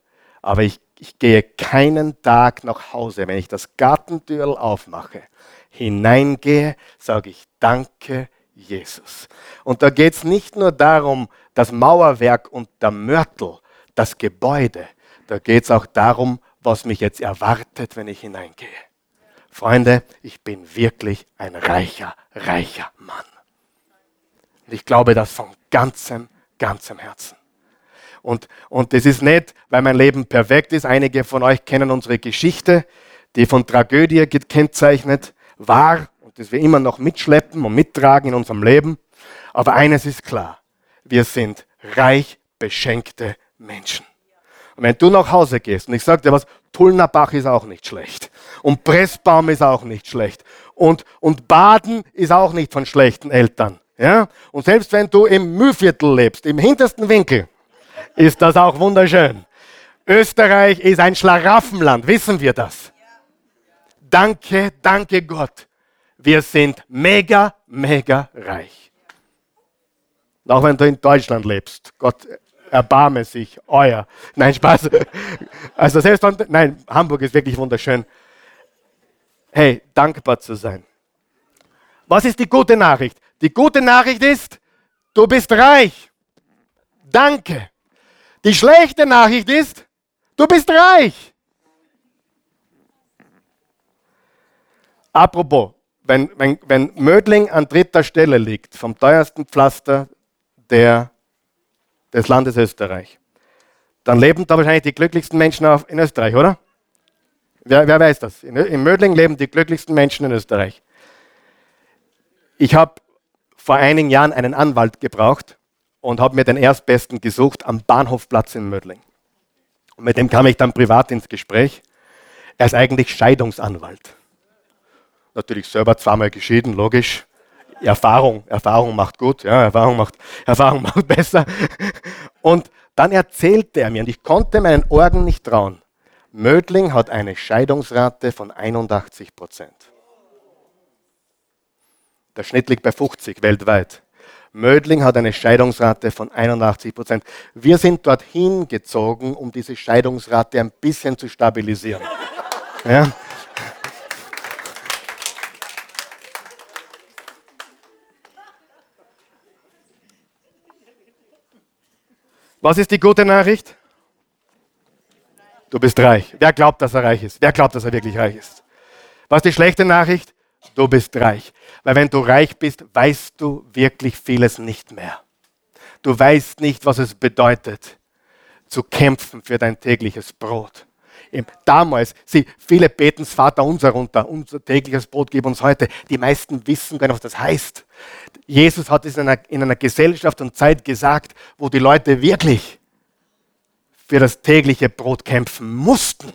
Aber ich, ich gehe keinen Tag nach Hause, wenn ich das Gartentür aufmache, hineingehe, sage ich Danke, Jesus. Und da geht es nicht nur darum, das Mauerwerk und der Mörtel, das Gebäude. Da geht es auch darum, was mich jetzt erwartet, wenn ich hineingehe. Freunde, ich bin wirklich ein reicher, reicher Mann. Und ich glaube das von ganzem, ganzem Herzen. Und, und das ist nicht, weil mein Leben perfekt ist. Einige von euch kennen unsere Geschichte, die von Tragödie gekennzeichnet war und das wir immer noch mitschleppen und mittragen in unserem Leben. Aber eines ist klar, wir sind reich beschenkte Menschen. Und wenn du nach Hause gehst, und ich sage dir was, Tullnerbach ist auch nicht schlecht. Und Pressbaum ist auch nicht schlecht. Und, und Baden ist auch nicht von schlechten Eltern Ja? Und selbst wenn du im Mühlviertel lebst, im hintersten Winkel, ist das auch wunderschön. Österreich ist ein Schlaraffenland, wissen wir das? Danke, danke Gott. Wir sind mega, mega reich. Auch wenn du in Deutschland lebst. Gott erbarme sich, euer. Nein, Spaß. Also selbst wenn, nein, Hamburg ist wirklich wunderschön. Hey, dankbar zu sein. Was ist die gute Nachricht? Die gute Nachricht ist, du bist reich. Danke. Die schlechte Nachricht ist, du bist reich. Apropos, wenn, wenn, wenn Mödling an dritter Stelle liegt, vom teuersten Pflaster der, des Landes Österreich, dann leben da wahrscheinlich die glücklichsten Menschen in Österreich, oder? Wer, wer weiß das? In, in Mödling leben die glücklichsten Menschen in Österreich. Ich habe vor einigen Jahren einen Anwalt gebraucht und habe mir den Erstbesten gesucht am Bahnhofplatz in Mödling. Und mit dem kam ich dann privat ins Gespräch. Er ist eigentlich Scheidungsanwalt. Natürlich selber zweimal geschieden, logisch. Erfahrung, Erfahrung macht gut, ja, Erfahrung macht, Erfahrung macht besser. Und dann erzählte er mir, und ich konnte meinen Orgen nicht trauen, Mödling hat eine Scheidungsrate von 81 Prozent. Der Schnitt liegt bei 50 weltweit. Mödling hat eine Scheidungsrate von 81 Prozent. Wir sind dorthin gezogen, um diese Scheidungsrate ein bisschen zu stabilisieren. Ja? Was ist die gute Nachricht? Du bist reich. Wer glaubt, dass er reich ist? Wer glaubt, dass er wirklich reich ist? Was ist die schlechte Nachricht? Du bist reich. Weil wenn du reich bist, weißt du wirklich vieles nicht mehr. Du weißt nicht, was es bedeutet, zu kämpfen für dein tägliches Brot. Damals, sie, viele beten Vater unser runter, unser tägliches Brot gib uns heute. Die meisten wissen gar nicht, was das heißt. Jesus hat es in einer, in einer Gesellschaft und Zeit gesagt, wo die Leute wirklich für das tägliche Brot kämpfen mussten.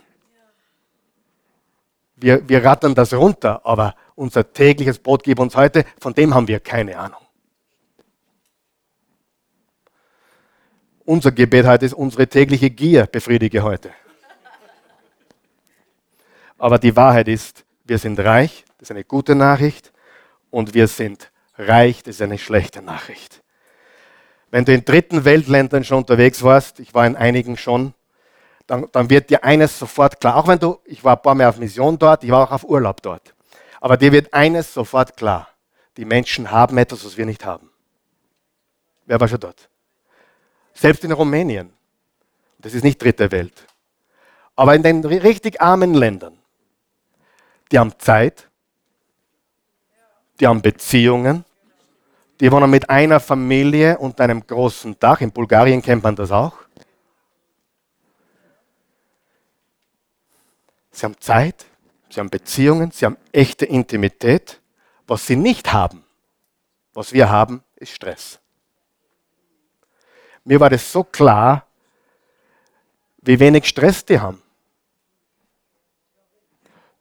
Wir, wir rattern das runter, aber unser tägliches Brot gib uns heute, von dem haben wir keine Ahnung. Unser Gebet heute ist, unsere tägliche Gier befriedige heute. Aber die Wahrheit ist, wir sind reich, das ist eine gute Nachricht, und wir sind reich, das ist eine schlechte Nachricht. Wenn du in dritten Weltländern schon unterwegs warst, ich war in einigen schon, dann, dann, wird dir eines sofort klar. Auch wenn du, ich war ein paar Mal auf Mission dort, ich war auch auf Urlaub dort. Aber dir wird eines sofort klar. Die Menschen haben etwas, was wir nicht haben. Wer war schon dort? Selbst in Rumänien. Das ist nicht dritte Welt. Aber in den richtig armen Ländern, die haben Zeit, die haben Beziehungen, die wohnen mit einer Familie und einem großen Dach. In Bulgarien kennt man das auch. Sie haben Zeit, sie haben Beziehungen, sie haben echte Intimität. Was sie nicht haben, was wir haben, ist Stress. Mir war das so klar, wie wenig Stress die haben.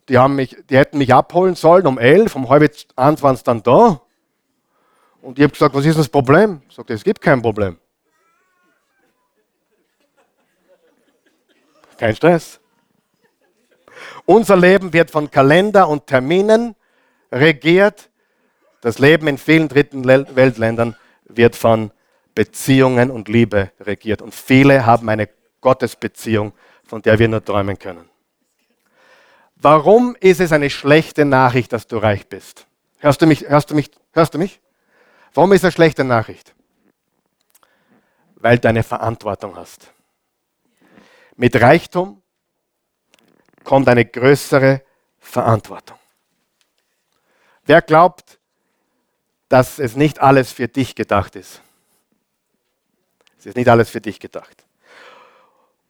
Die, haben mich, die hätten mich abholen sollen um elf, um halb eins waren sie dann da. Und ich habe gesagt, was ist das Problem? Ich sagte, es gibt kein Problem. Kein Stress. Unser Leben wird von Kalender und Terminen regiert. Das Leben in vielen dritten Weltländern wird von Beziehungen und Liebe regiert. Und viele haben eine Gottesbeziehung, von der wir nur träumen können. Warum ist es eine schlechte Nachricht, dass du reich bist? Hörst du mich? Hörst du mich? Hörst du mich? Warum ist es eine schlechte Nachricht? Weil du eine Verantwortung hast. Mit Reichtum kommt eine größere Verantwortung. Wer glaubt, dass es nicht alles für dich gedacht ist? Es ist nicht alles für dich gedacht.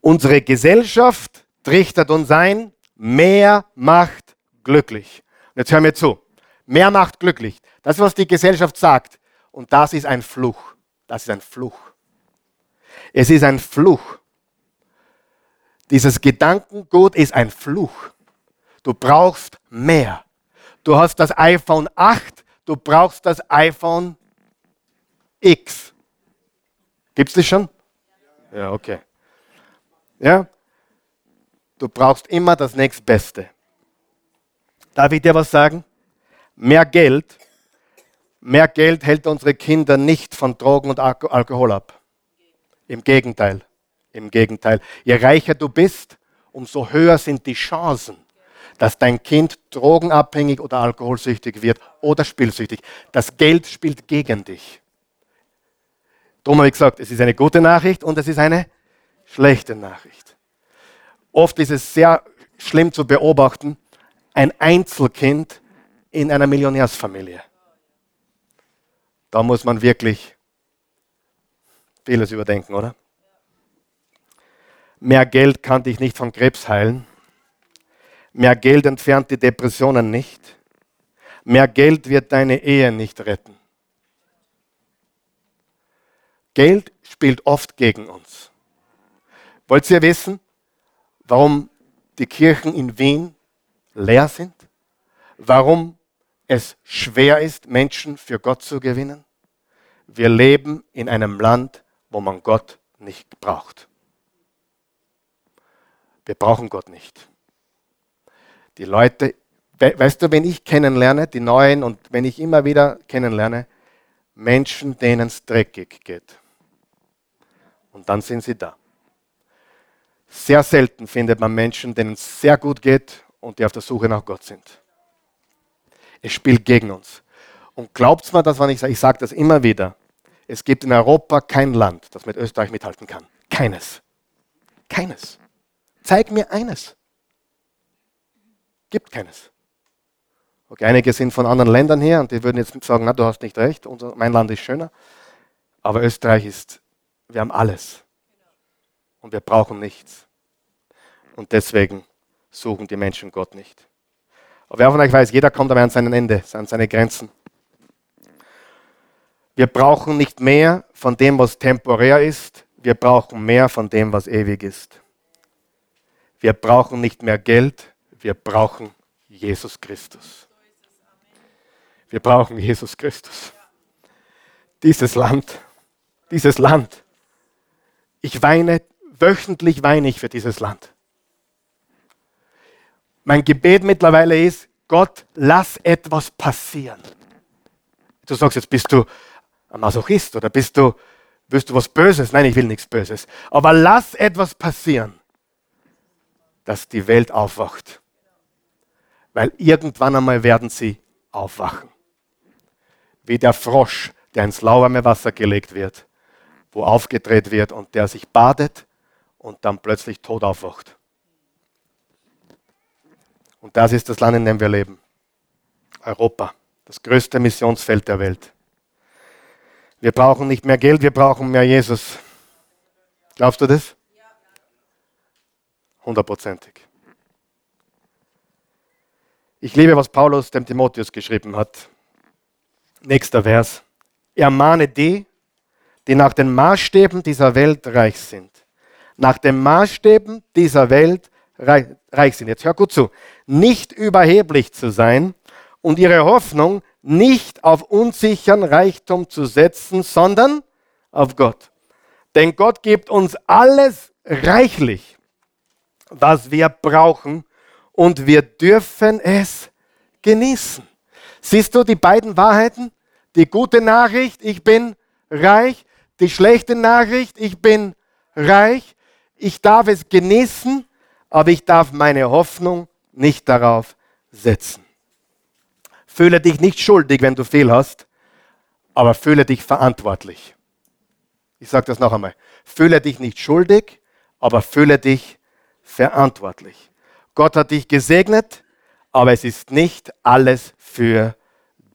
Unsere Gesellschaft trichtert uns ein, mehr macht glücklich. Und jetzt hör mir zu. Mehr macht glücklich. Das ist, was die Gesellschaft sagt. Und das ist ein Fluch. Das ist ein Fluch. Es ist ein Fluch. Dieses Gedankengut ist ein Fluch. Du brauchst mehr. Du hast das iPhone 8, du brauchst das iPhone X. Gibt es das schon? Ja, okay. Ja? Du brauchst immer das nächstbeste. Darf ich dir was sagen? Mehr Geld, mehr Geld hält unsere Kinder nicht von Drogen und Alkohol ab. Im Gegenteil. Im Gegenteil. Je reicher du bist, umso höher sind die Chancen, dass dein Kind drogenabhängig oder alkoholsüchtig wird oder spielsüchtig. Das Geld spielt gegen dich. Darum habe ich gesagt, es ist eine gute Nachricht und es ist eine schlechte Nachricht. Oft ist es sehr schlimm zu beobachten, ein Einzelkind in einer Millionärsfamilie. Da muss man wirklich vieles überdenken, oder? Mehr Geld kann dich nicht von Krebs heilen. Mehr Geld entfernt die Depressionen nicht. Mehr Geld wird deine Ehe nicht retten. Geld spielt oft gegen uns. Wollt ihr wissen, warum die Kirchen in Wien leer sind? Warum es schwer ist, Menschen für Gott zu gewinnen? Wir leben in einem Land, wo man Gott nicht braucht. Wir brauchen Gott nicht. Die Leute, weißt du, wenn ich kennenlerne, die Neuen und wenn ich immer wieder kennenlerne, Menschen, denen es dreckig geht. Und dann sind sie da. Sehr selten findet man Menschen, denen es sehr gut geht und die auf der Suche nach Gott sind. Es spielt gegen uns. Und glaubt mir das, wenn ich sage, ich sage das immer wieder, es gibt in Europa kein Land, das mit Österreich mithalten kann. Keines. Keines. Zeig mir eines. Gibt keines. Okay, einige sind von anderen Ländern her und die würden jetzt sagen, na, du hast nicht recht, unser, mein Land ist schöner. Aber Österreich ist, wir haben alles. Und wir brauchen nichts. Und deswegen suchen die Menschen Gott nicht. Aber wer von euch weiß, jeder kommt aber an sein Ende, an seine Grenzen. Wir brauchen nicht mehr von dem, was temporär ist. Wir brauchen mehr von dem, was ewig ist. Wir brauchen nicht mehr Geld, wir brauchen Jesus Christus. Wir brauchen Jesus Christus. Dieses Land, dieses Land. Ich weine, wöchentlich weine ich für dieses Land. Mein Gebet mittlerweile ist, Gott, lass etwas passieren. Du sagst, jetzt bist du ein Masochist oder bist du, willst du was Böses? Nein, ich will nichts Böses. Aber lass etwas passieren dass die Welt aufwacht. Weil irgendwann einmal werden sie aufwachen. Wie der Frosch, der ins lauwarme Wasser gelegt wird, wo aufgedreht wird und der sich badet und dann plötzlich tot aufwacht. Und das ist das Land, in dem wir leben. Europa, das größte Missionsfeld der Welt. Wir brauchen nicht mehr Geld, wir brauchen mehr Jesus. Glaubst du das? Hundertprozentig. Ich liebe, was Paulus dem Timotheus geschrieben hat. Nächster Vers. Ermahne die, die nach den Maßstäben dieser Welt reich sind. Nach den Maßstäben dieser Welt reich sind. Jetzt hör gut zu. Nicht überheblich zu sein und ihre Hoffnung nicht auf unsicheren Reichtum zu setzen, sondern auf Gott. Denn Gott gibt uns alles reichlich was wir brauchen und wir dürfen es genießen. Siehst du die beiden Wahrheiten? Die gute Nachricht, ich bin reich. Die schlechte Nachricht, ich bin reich. Ich darf es genießen, aber ich darf meine Hoffnung nicht darauf setzen. Fühle dich nicht schuldig, wenn du viel hast, aber fühle dich verantwortlich. Ich sage das noch einmal. Fühle dich nicht schuldig, aber fühle dich verantwortlich. Gott hat dich gesegnet, aber es ist nicht alles für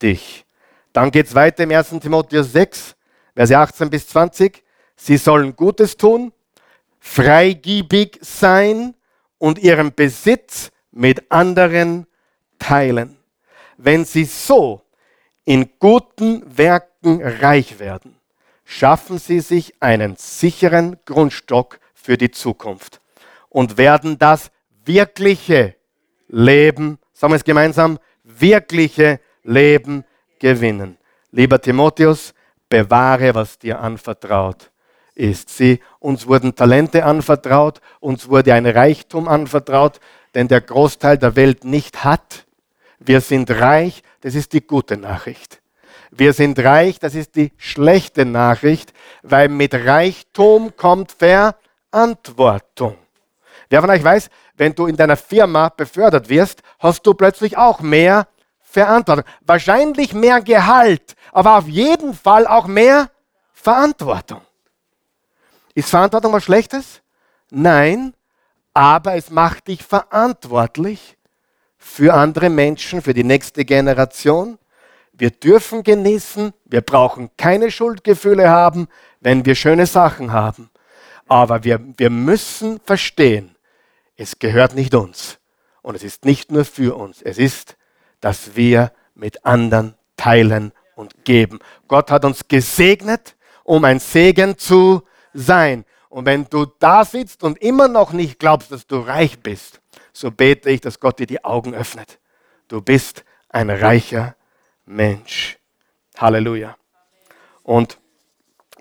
dich. Dann geht es weiter im 1. Timotheus 6, Verse 18 bis 20. Sie sollen Gutes tun, freigiebig sein und ihren Besitz mit anderen teilen. Wenn sie so in guten Werken reich werden, schaffen sie sich einen sicheren Grundstock für die Zukunft und werden das wirkliche Leben, sagen wir es gemeinsam, wirkliche Leben gewinnen. Lieber Timotheus, bewahre, was dir anvertraut ist. Sie, uns wurden Talente anvertraut, uns wurde ein Reichtum anvertraut, den der Großteil der Welt nicht hat. Wir sind reich, das ist die gute Nachricht. Wir sind reich, das ist die schlechte Nachricht, weil mit Reichtum kommt Verantwortung. Wer von euch weiß, wenn du in deiner Firma befördert wirst, hast du plötzlich auch mehr Verantwortung. Wahrscheinlich mehr Gehalt, aber auf jeden Fall auch mehr Verantwortung. Ist Verantwortung was Schlechtes? Nein, aber es macht dich verantwortlich für andere Menschen, für die nächste Generation. Wir dürfen genießen, wir brauchen keine Schuldgefühle haben, wenn wir schöne Sachen haben. Aber wir, wir müssen verstehen, es gehört nicht uns. Und es ist nicht nur für uns. Es ist, dass wir mit anderen teilen und geben. Gott hat uns gesegnet, um ein Segen zu sein. Und wenn du da sitzt und immer noch nicht glaubst, dass du reich bist, so bete ich, dass Gott dir die Augen öffnet. Du bist ein reicher Mensch. Halleluja. Und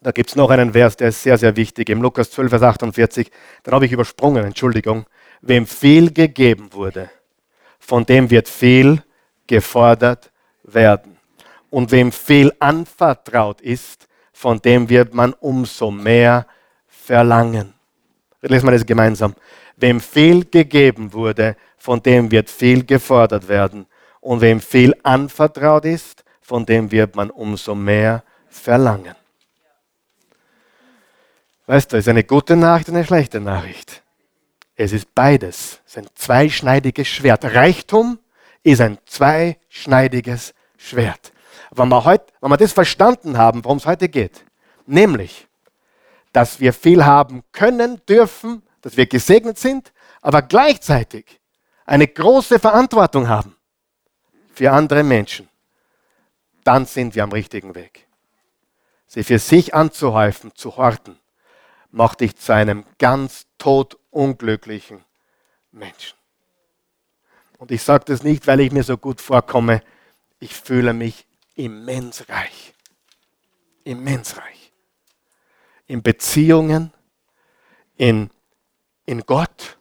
da gibt es noch einen Vers, der ist sehr, sehr wichtig. Im Lukas 12, Vers 48, den habe ich übersprungen, Entschuldigung. Wem viel gegeben wurde, von dem wird viel gefordert werden. Und wem viel anvertraut ist, von dem wird man umso mehr verlangen. Lesen wir das gemeinsam. Wem viel gegeben wurde, von dem wird viel gefordert werden. Und wem viel anvertraut ist, von dem wird man umso mehr verlangen. Weißt du, ist eine gute Nachricht eine schlechte Nachricht. Es ist beides. Es ist ein zweischneidiges Schwert. Reichtum ist ein zweischneidiges Schwert wenn wir, heut, wenn wir das verstanden haben, worum es heute geht, nämlich, dass wir viel haben können, dürfen, dass wir gesegnet sind, aber gleichzeitig eine große Verantwortung haben für andere Menschen, dann sind wir am richtigen Weg. Sie für sich anzuhäufen, zu horten, macht dich zu einem ganz todunglücklichen Menschen. Und ich sage das nicht, weil ich mir so gut vorkomme. Ich fühle mich immens reich. Immens reich. In Beziehungen, in, in Gott,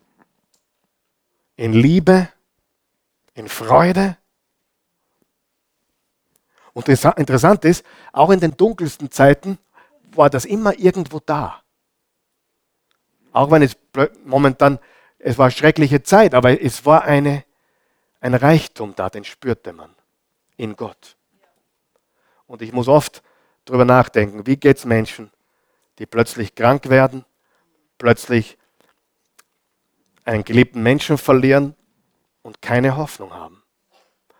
in Liebe, in Freude. Und interessant ist, auch in den dunkelsten Zeiten war das immer irgendwo da. Auch wenn es momentan, es war schreckliche Zeit, aber es war eine, ein Reichtum da, den spürte man in Gott. Und ich muss oft darüber nachdenken, wie geht es Menschen, die plötzlich krank werden, plötzlich einen geliebten Menschen verlieren und keine Hoffnung haben,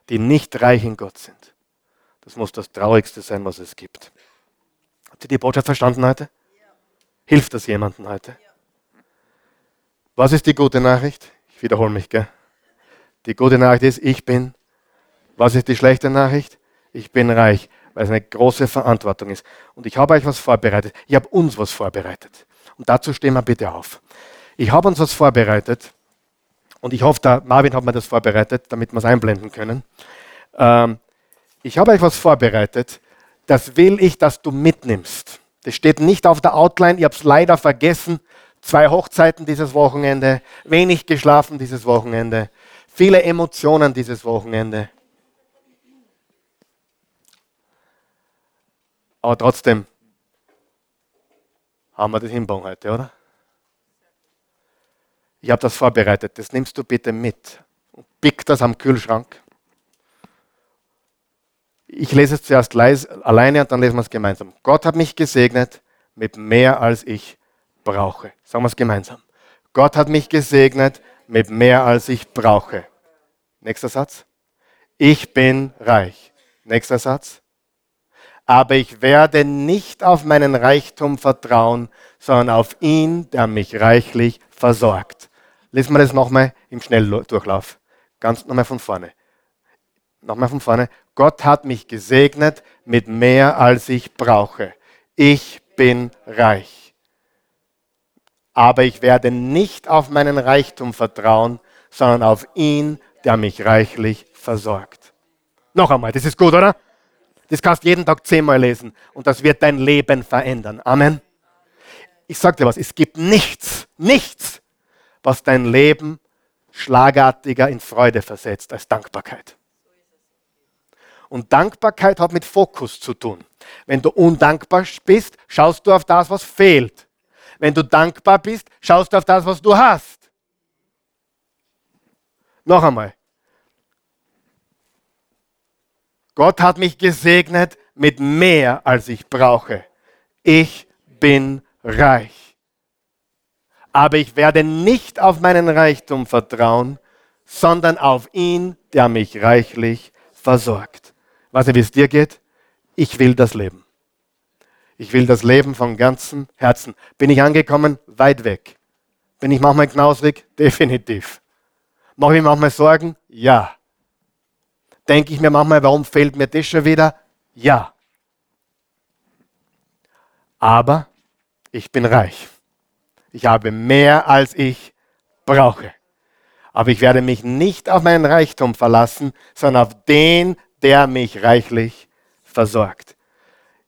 die nicht reich in Gott sind. Das muss das Traurigste sein, was es gibt. Habt ihr die Botschaft verstanden heute? Hilft das jemandem heute? Was ist die gute Nachricht? Ich wiederhole mich, gell? Die gute Nachricht ist, ich bin. Was ist die schlechte Nachricht? Ich bin reich weil es eine große Verantwortung ist. Und ich habe euch was vorbereitet. Ich habe uns was vorbereitet. Und dazu stehen wir bitte auf. Ich habe uns was vorbereitet. Und ich hoffe, der Marvin hat mir das vorbereitet, damit wir es einblenden können. Ähm, ich habe euch was vorbereitet. Das will ich, dass du mitnimmst. Das steht nicht auf der Outline. Ich habe es leider vergessen. Zwei Hochzeiten dieses Wochenende, wenig geschlafen dieses Wochenende, viele Emotionen dieses Wochenende. Aber trotzdem haben wir das hinbauen heute, oder? Ich habe das vorbereitet. Das nimmst du bitte mit. Pick das am Kühlschrank. Ich lese es zuerst leise, alleine und dann lesen wir es gemeinsam. Gott hat mich gesegnet mit mehr als ich brauche. Sagen wir es gemeinsam. Gott hat mich gesegnet mit mehr als ich brauche. Nächster Satz. Ich bin reich. Nächster Satz aber ich werde nicht auf meinen Reichtum vertrauen, sondern auf ihn, der mich reichlich versorgt. Lesen wir das nochmal im Schnelldurchlauf. Ganz nochmal von vorne. Nochmal von vorne. Gott hat mich gesegnet mit mehr, als ich brauche. Ich bin reich. Aber ich werde nicht auf meinen Reichtum vertrauen, sondern auf ihn, der mich reichlich versorgt. Noch einmal, das ist gut, oder? Das kannst du jeden Tag zehnmal lesen und das wird dein Leben verändern. Amen. Ich sage dir was, es gibt nichts, nichts, was dein Leben schlagartiger in Freude versetzt als Dankbarkeit. Und Dankbarkeit hat mit Fokus zu tun. Wenn du undankbar bist, schaust du auf das, was fehlt. Wenn du dankbar bist, schaust du auf das, was du hast. Noch einmal. Gott hat mich gesegnet mit mehr, als ich brauche. Ich bin reich. Aber ich werde nicht auf meinen Reichtum vertrauen, sondern auf ihn, der mich reichlich versorgt. Weißt du, wie es dir geht? Ich will das Leben. Ich will das Leben von ganzem Herzen. Bin ich angekommen? Weit weg. Bin ich manchmal knausrig? Definitiv. Mache ich manchmal Sorgen? Ja. Denke ich mir manchmal, warum fehlt mir das schon wieder? Ja. Aber ich bin reich. Ich habe mehr, als ich brauche. Aber ich werde mich nicht auf meinen Reichtum verlassen, sondern auf den, der mich reichlich versorgt.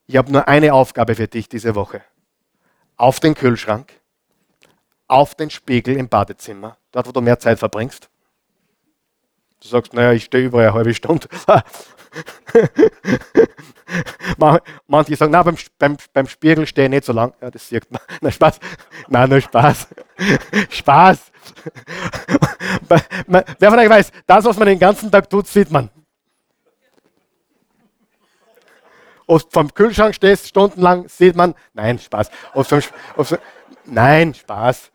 Ich habe nur eine Aufgabe für dich diese Woche. Auf den Kühlschrank, auf den Spiegel im Badezimmer, dort wo du mehr Zeit verbringst, Du sagst, naja, ich stehe überall eine halbe Stunde. Manche sagen, na, beim, beim, beim Spiegel stehe ich nicht so lang. Ja, das sieht man. Na, Spaß. Nein, nur Spaß. Spaß. Wer von euch weiß, das, was man den ganzen Tag tut, sieht man. Ob vom Kühlschrank stehst, stundenlang, sieht man. Nein, Spaß. Ob vom, ob, nein, Spaß.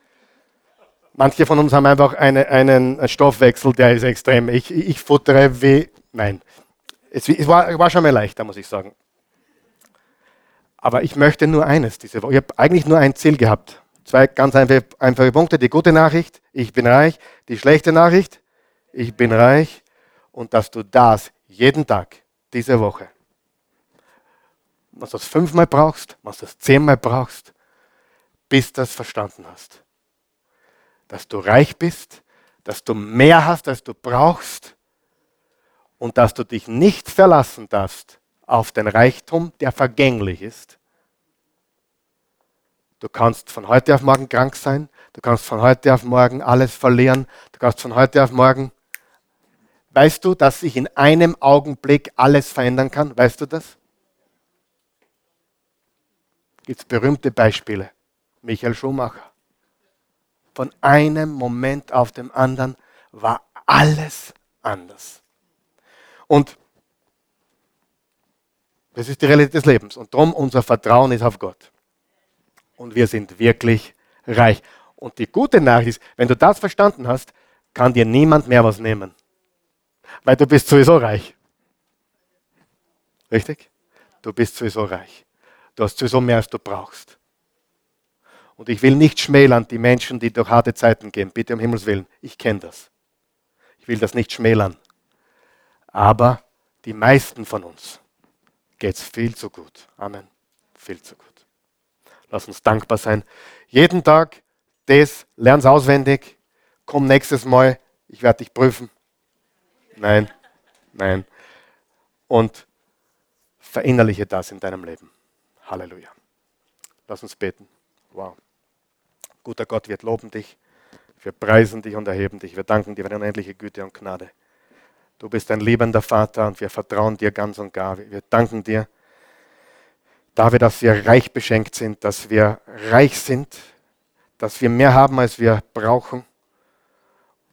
Manche von uns haben einfach eine, einen Stoffwechsel, der ist extrem. Ich, ich futtere wie. Nein. Es, es war, war, schon mal leichter, muss ich sagen. Aber ich möchte nur eines diese Woche. Ich habe eigentlich nur ein Ziel gehabt. Zwei ganz einfache, einfache Punkte. Die gute Nachricht, ich bin reich. Die schlechte Nachricht, ich bin reich. Und dass du das jeden Tag, diese Woche, was du das fünfmal brauchst, was du das zehnmal brauchst, bis du das verstanden hast dass du reich bist, dass du mehr hast, als du brauchst und dass du dich nicht verlassen darfst auf den Reichtum, der vergänglich ist. Du kannst von heute auf morgen krank sein, du kannst von heute auf morgen alles verlieren, du kannst von heute auf morgen. Weißt du, dass sich in einem Augenblick alles verändern kann? Weißt du das? Gibt es berühmte Beispiele. Michael Schumacher. Von einem Moment auf den anderen war alles anders. Und das ist die Realität des Lebens. Und darum unser Vertrauen ist auf Gott. Und wir sind wirklich reich. Und die gute Nachricht ist, wenn du das verstanden hast, kann dir niemand mehr was nehmen. Weil du bist sowieso reich. Richtig? Du bist sowieso reich. Du hast sowieso mehr, als du brauchst. Und ich will nicht schmälern die Menschen, die durch harte Zeiten gehen. Bitte um Himmels Willen. Ich kenne das. Ich will das nicht schmälern. Aber die meisten von uns geht es viel zu gut. Amen. Viel zu gut. Lass uns dankbar sein. Jeden Tag das, lern's auswendig. Komm nächstes Mal, ich werde dich prüfen. Nein, nein. Und verinnerliche das in deinem Leben. Halleluja. Lass uns beten. Wow. Guter Gott, wir loben dich, wir preisen dich und erheben dich. Wir danken dir für deine unendliche Güte und Gnade. Du bist ein liebender Vater und wir vertrauen dir ganz und gar. Wir danken dir dafür, dass wir reich beschenkt sind, dass wir reich sind, dass wir mehr haben, als wir brauchen.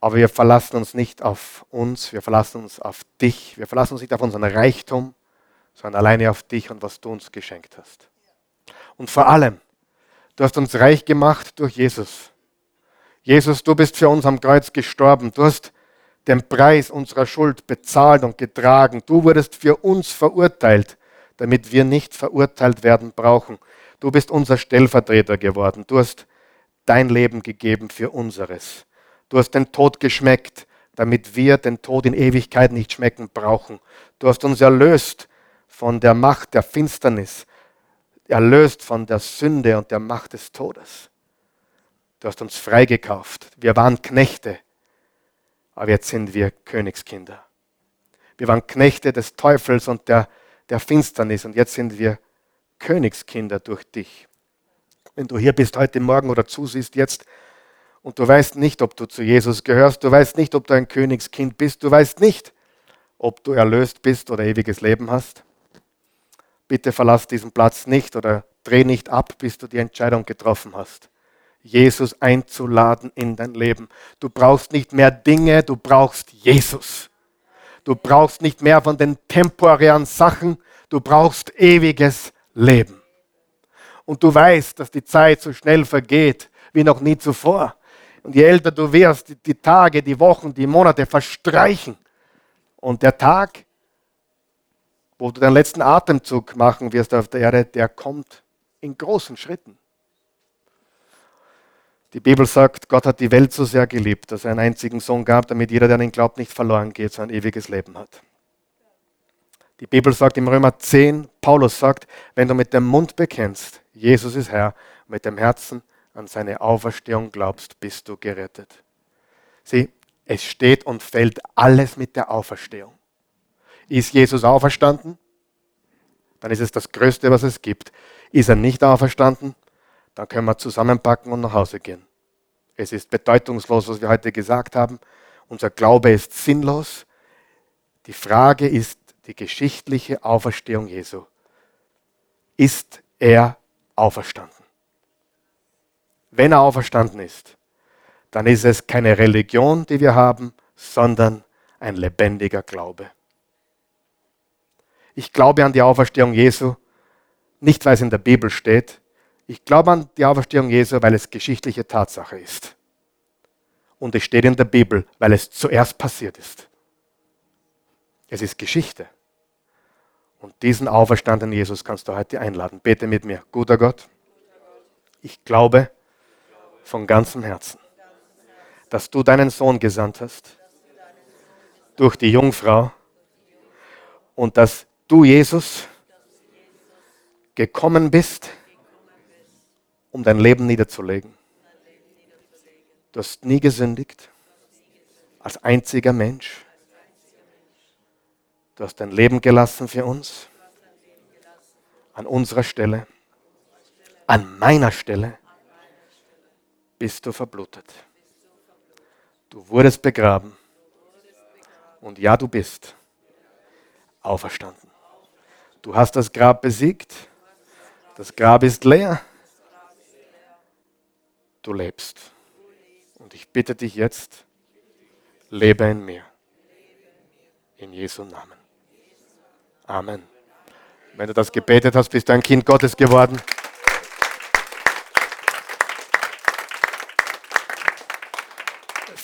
Aber wir verlassen uns nicht auf uns, wir verlassen uns auf dich, wir verlassen uns nicht auf unseren Reichtum, sondern alleine auf dich und was du uns geschenkt hast. Und vor allem, Du hast uns reich gemacht durch Jesus. Jesus, du bist für uns am Kreuz gestorben. Du hast den Preis unserer Schuld bezahlt und getragen. Du wurdest für uns verurteilt, damit wir nicht verurteilt werden brauchen. Du bist unser Stellvertreter geworden. Du hast dein Leben gegeben für unseres. Du hast den Tod geschmeckt, damit wir den Tod in Ewigkeit nicht schmecken brauchen. Du hast uns erlöst von der Macht der Finsternis, erlöst von der Sünde und der Macht des Todes. Du hast uns freigekauft. Wir waren Knechte, aber jetzt sind wir Königskinder. Wir waren Knechte des Teufels und der, der Finsternis und jetzt sind wir Königskinder durch dich. Wenn du hier bist heute Morgen oder zusiehst jetzt und du weißt nicht, ob du zu Jesus gehörst, du weißt nicht, ob du ein Königskind bist, du weißt nicht, ob du erlöst bist oder ewiges Leben hast, bitte verlass diesen Platz nicht oder dreh nicht ab, bis du die Entscheidung getroffen hast. Jesus einzuladen in dein Leben. Du brauchst nicht mehr Dinge, du brauchst Jesus. Du brauchst nicht mehr von den temporären Sachen, du brauchst ewiges Leben. Und du weißt, dass die Zeit so schnell vergeht wie noch nie zuvor. Und je älter du wirst, die, die Tage, die Wochen, die Monate verstreichen. Und der Tag, wo du deinen letzten Atemzug machen wirst auf der Erde, der kommt in großen Schritten. Die Bibel sagt, Gott hat die Welt so sehr geliebt, dass er einen einzigen Sohn gab, damit jeder, der an ihn glaubt, nicht verloren geht, sondern ein ewiges Leben hat. Die Bibel sagt im Römer 10, Paulus sagt, wenn du mit dem Mund bekennst, Jesus ist Herr, mit dem Herzen an seine Auferstehung glaubst, bist du gerettet. Sieh, es steht und fällt alles mit der Auferstehung. Ist Jesus auferstanden? Dann ist es das Größte, was es gibt. Ist er nicht auferstanden? Dann können wir zusammenpacken und nach Hause gehen. Es ist bedeutungslos, was wir heute gesagt haben. Unser Glaube ist sinnlos. Die Frage ist die geschichtliche Auferstehung Jesu. Ist er auferstanden? Wenn er auferstanden ist, dann ist es keine Religion, die wir haben, sondern ein lebendiger Glaube. Ich glaube an die Auferstehung Jesu, nicht weil es in der Bibel steht, ich glaube an die Auferstehung Jesu, weil es geschichtliche Tatsache ist. Und es steht in der Bibel, weil es zuerst passiert ist. Es ist Geschichte. Und diesen auferstandenen Jesus kannst du heute einladen. Bete mit mir. Guter Gott, ich glaube von ganzem Herzen, dass du deinen Sohn gesandt hast durch die Jungfrau und dass du, Jesus, gekommen bist, um dein Leben niederzulegen. Du hast nie gesündigt, als einziger Mensch. Du hast dein Leben gelassen für uns, an unserer Stelle, an meiner Stelle bist du verblutet. Du wurdest begraben und ja, du bist auferstanden. Du hast das Grab besiegt, das Grab ist leer du lebst. Und ich bitte dich jetzt, lebe in mir. In Jesu Namen. Amen. Wenn du das gebetet hast, bist du ein Kind Gottes geworden.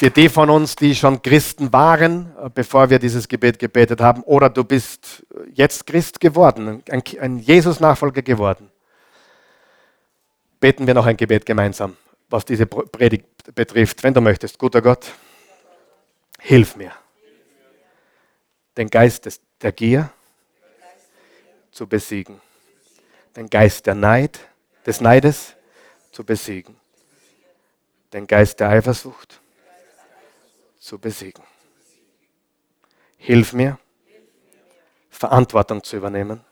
Für die von uns, die schon Christen waren, äh, bevor wir dieses Gebet gebetet haben, oder du bist jetzt Christ geworden, ein Jesus-Nachfolger geworden, beten wir noch ein Gebet gemeinsam was diese Predigt betrifft, wenn du möchtest. Guter Gott, hilf mir, den Geist der Gier zu besiegen, den Geist der Neid, des Neides zu besiegen, den Geist der Eifersucht zu besiegen. Hilf mir, Verantwortung zu übernehmen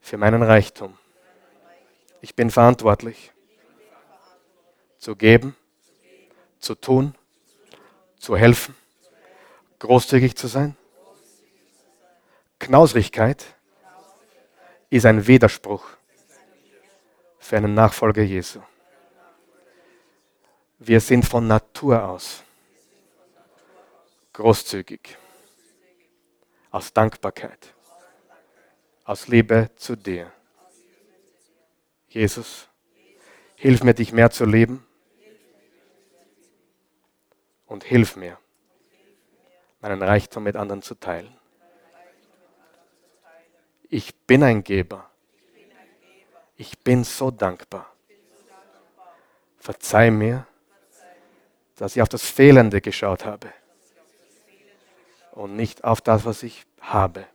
für meinen Reichtum. Ich bin verantwortlich zu geben, zu tun, zu helfen, großzügig zu sein. Knausrigkeit ist ein Widerspruch für einen Nachfolger Jesu. Wir sind von Natur aus großzügig, aus Dankbarkeit, aus Liebe zu dir. Jesus, hilf mir, dich mehr zu lieben und hilf mir, meinen Reichtum mit anderen zu teilen. Ich bin ein Geber. Ich bin so dankbar. Verzeih mir, dass ich auf das Fehlende geschaut habe und nicht auf das, was ich habe.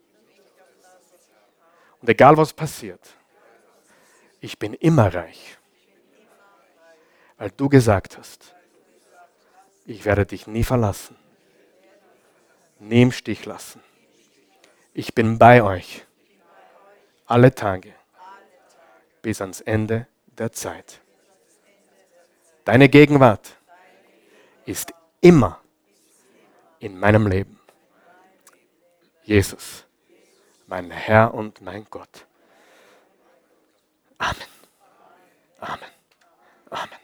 Und egal was passiert, ich bin immer reich, weil du gesagt hast, ich werde dich nie verlassen, nie im Stich lassen. Ich bin bei euch alle Tage bis ans Ende der Zeit. Deine Gegenwart ist immer in meinem Leben. Jesus, mein Herr und mein Gott. Amen. Amen.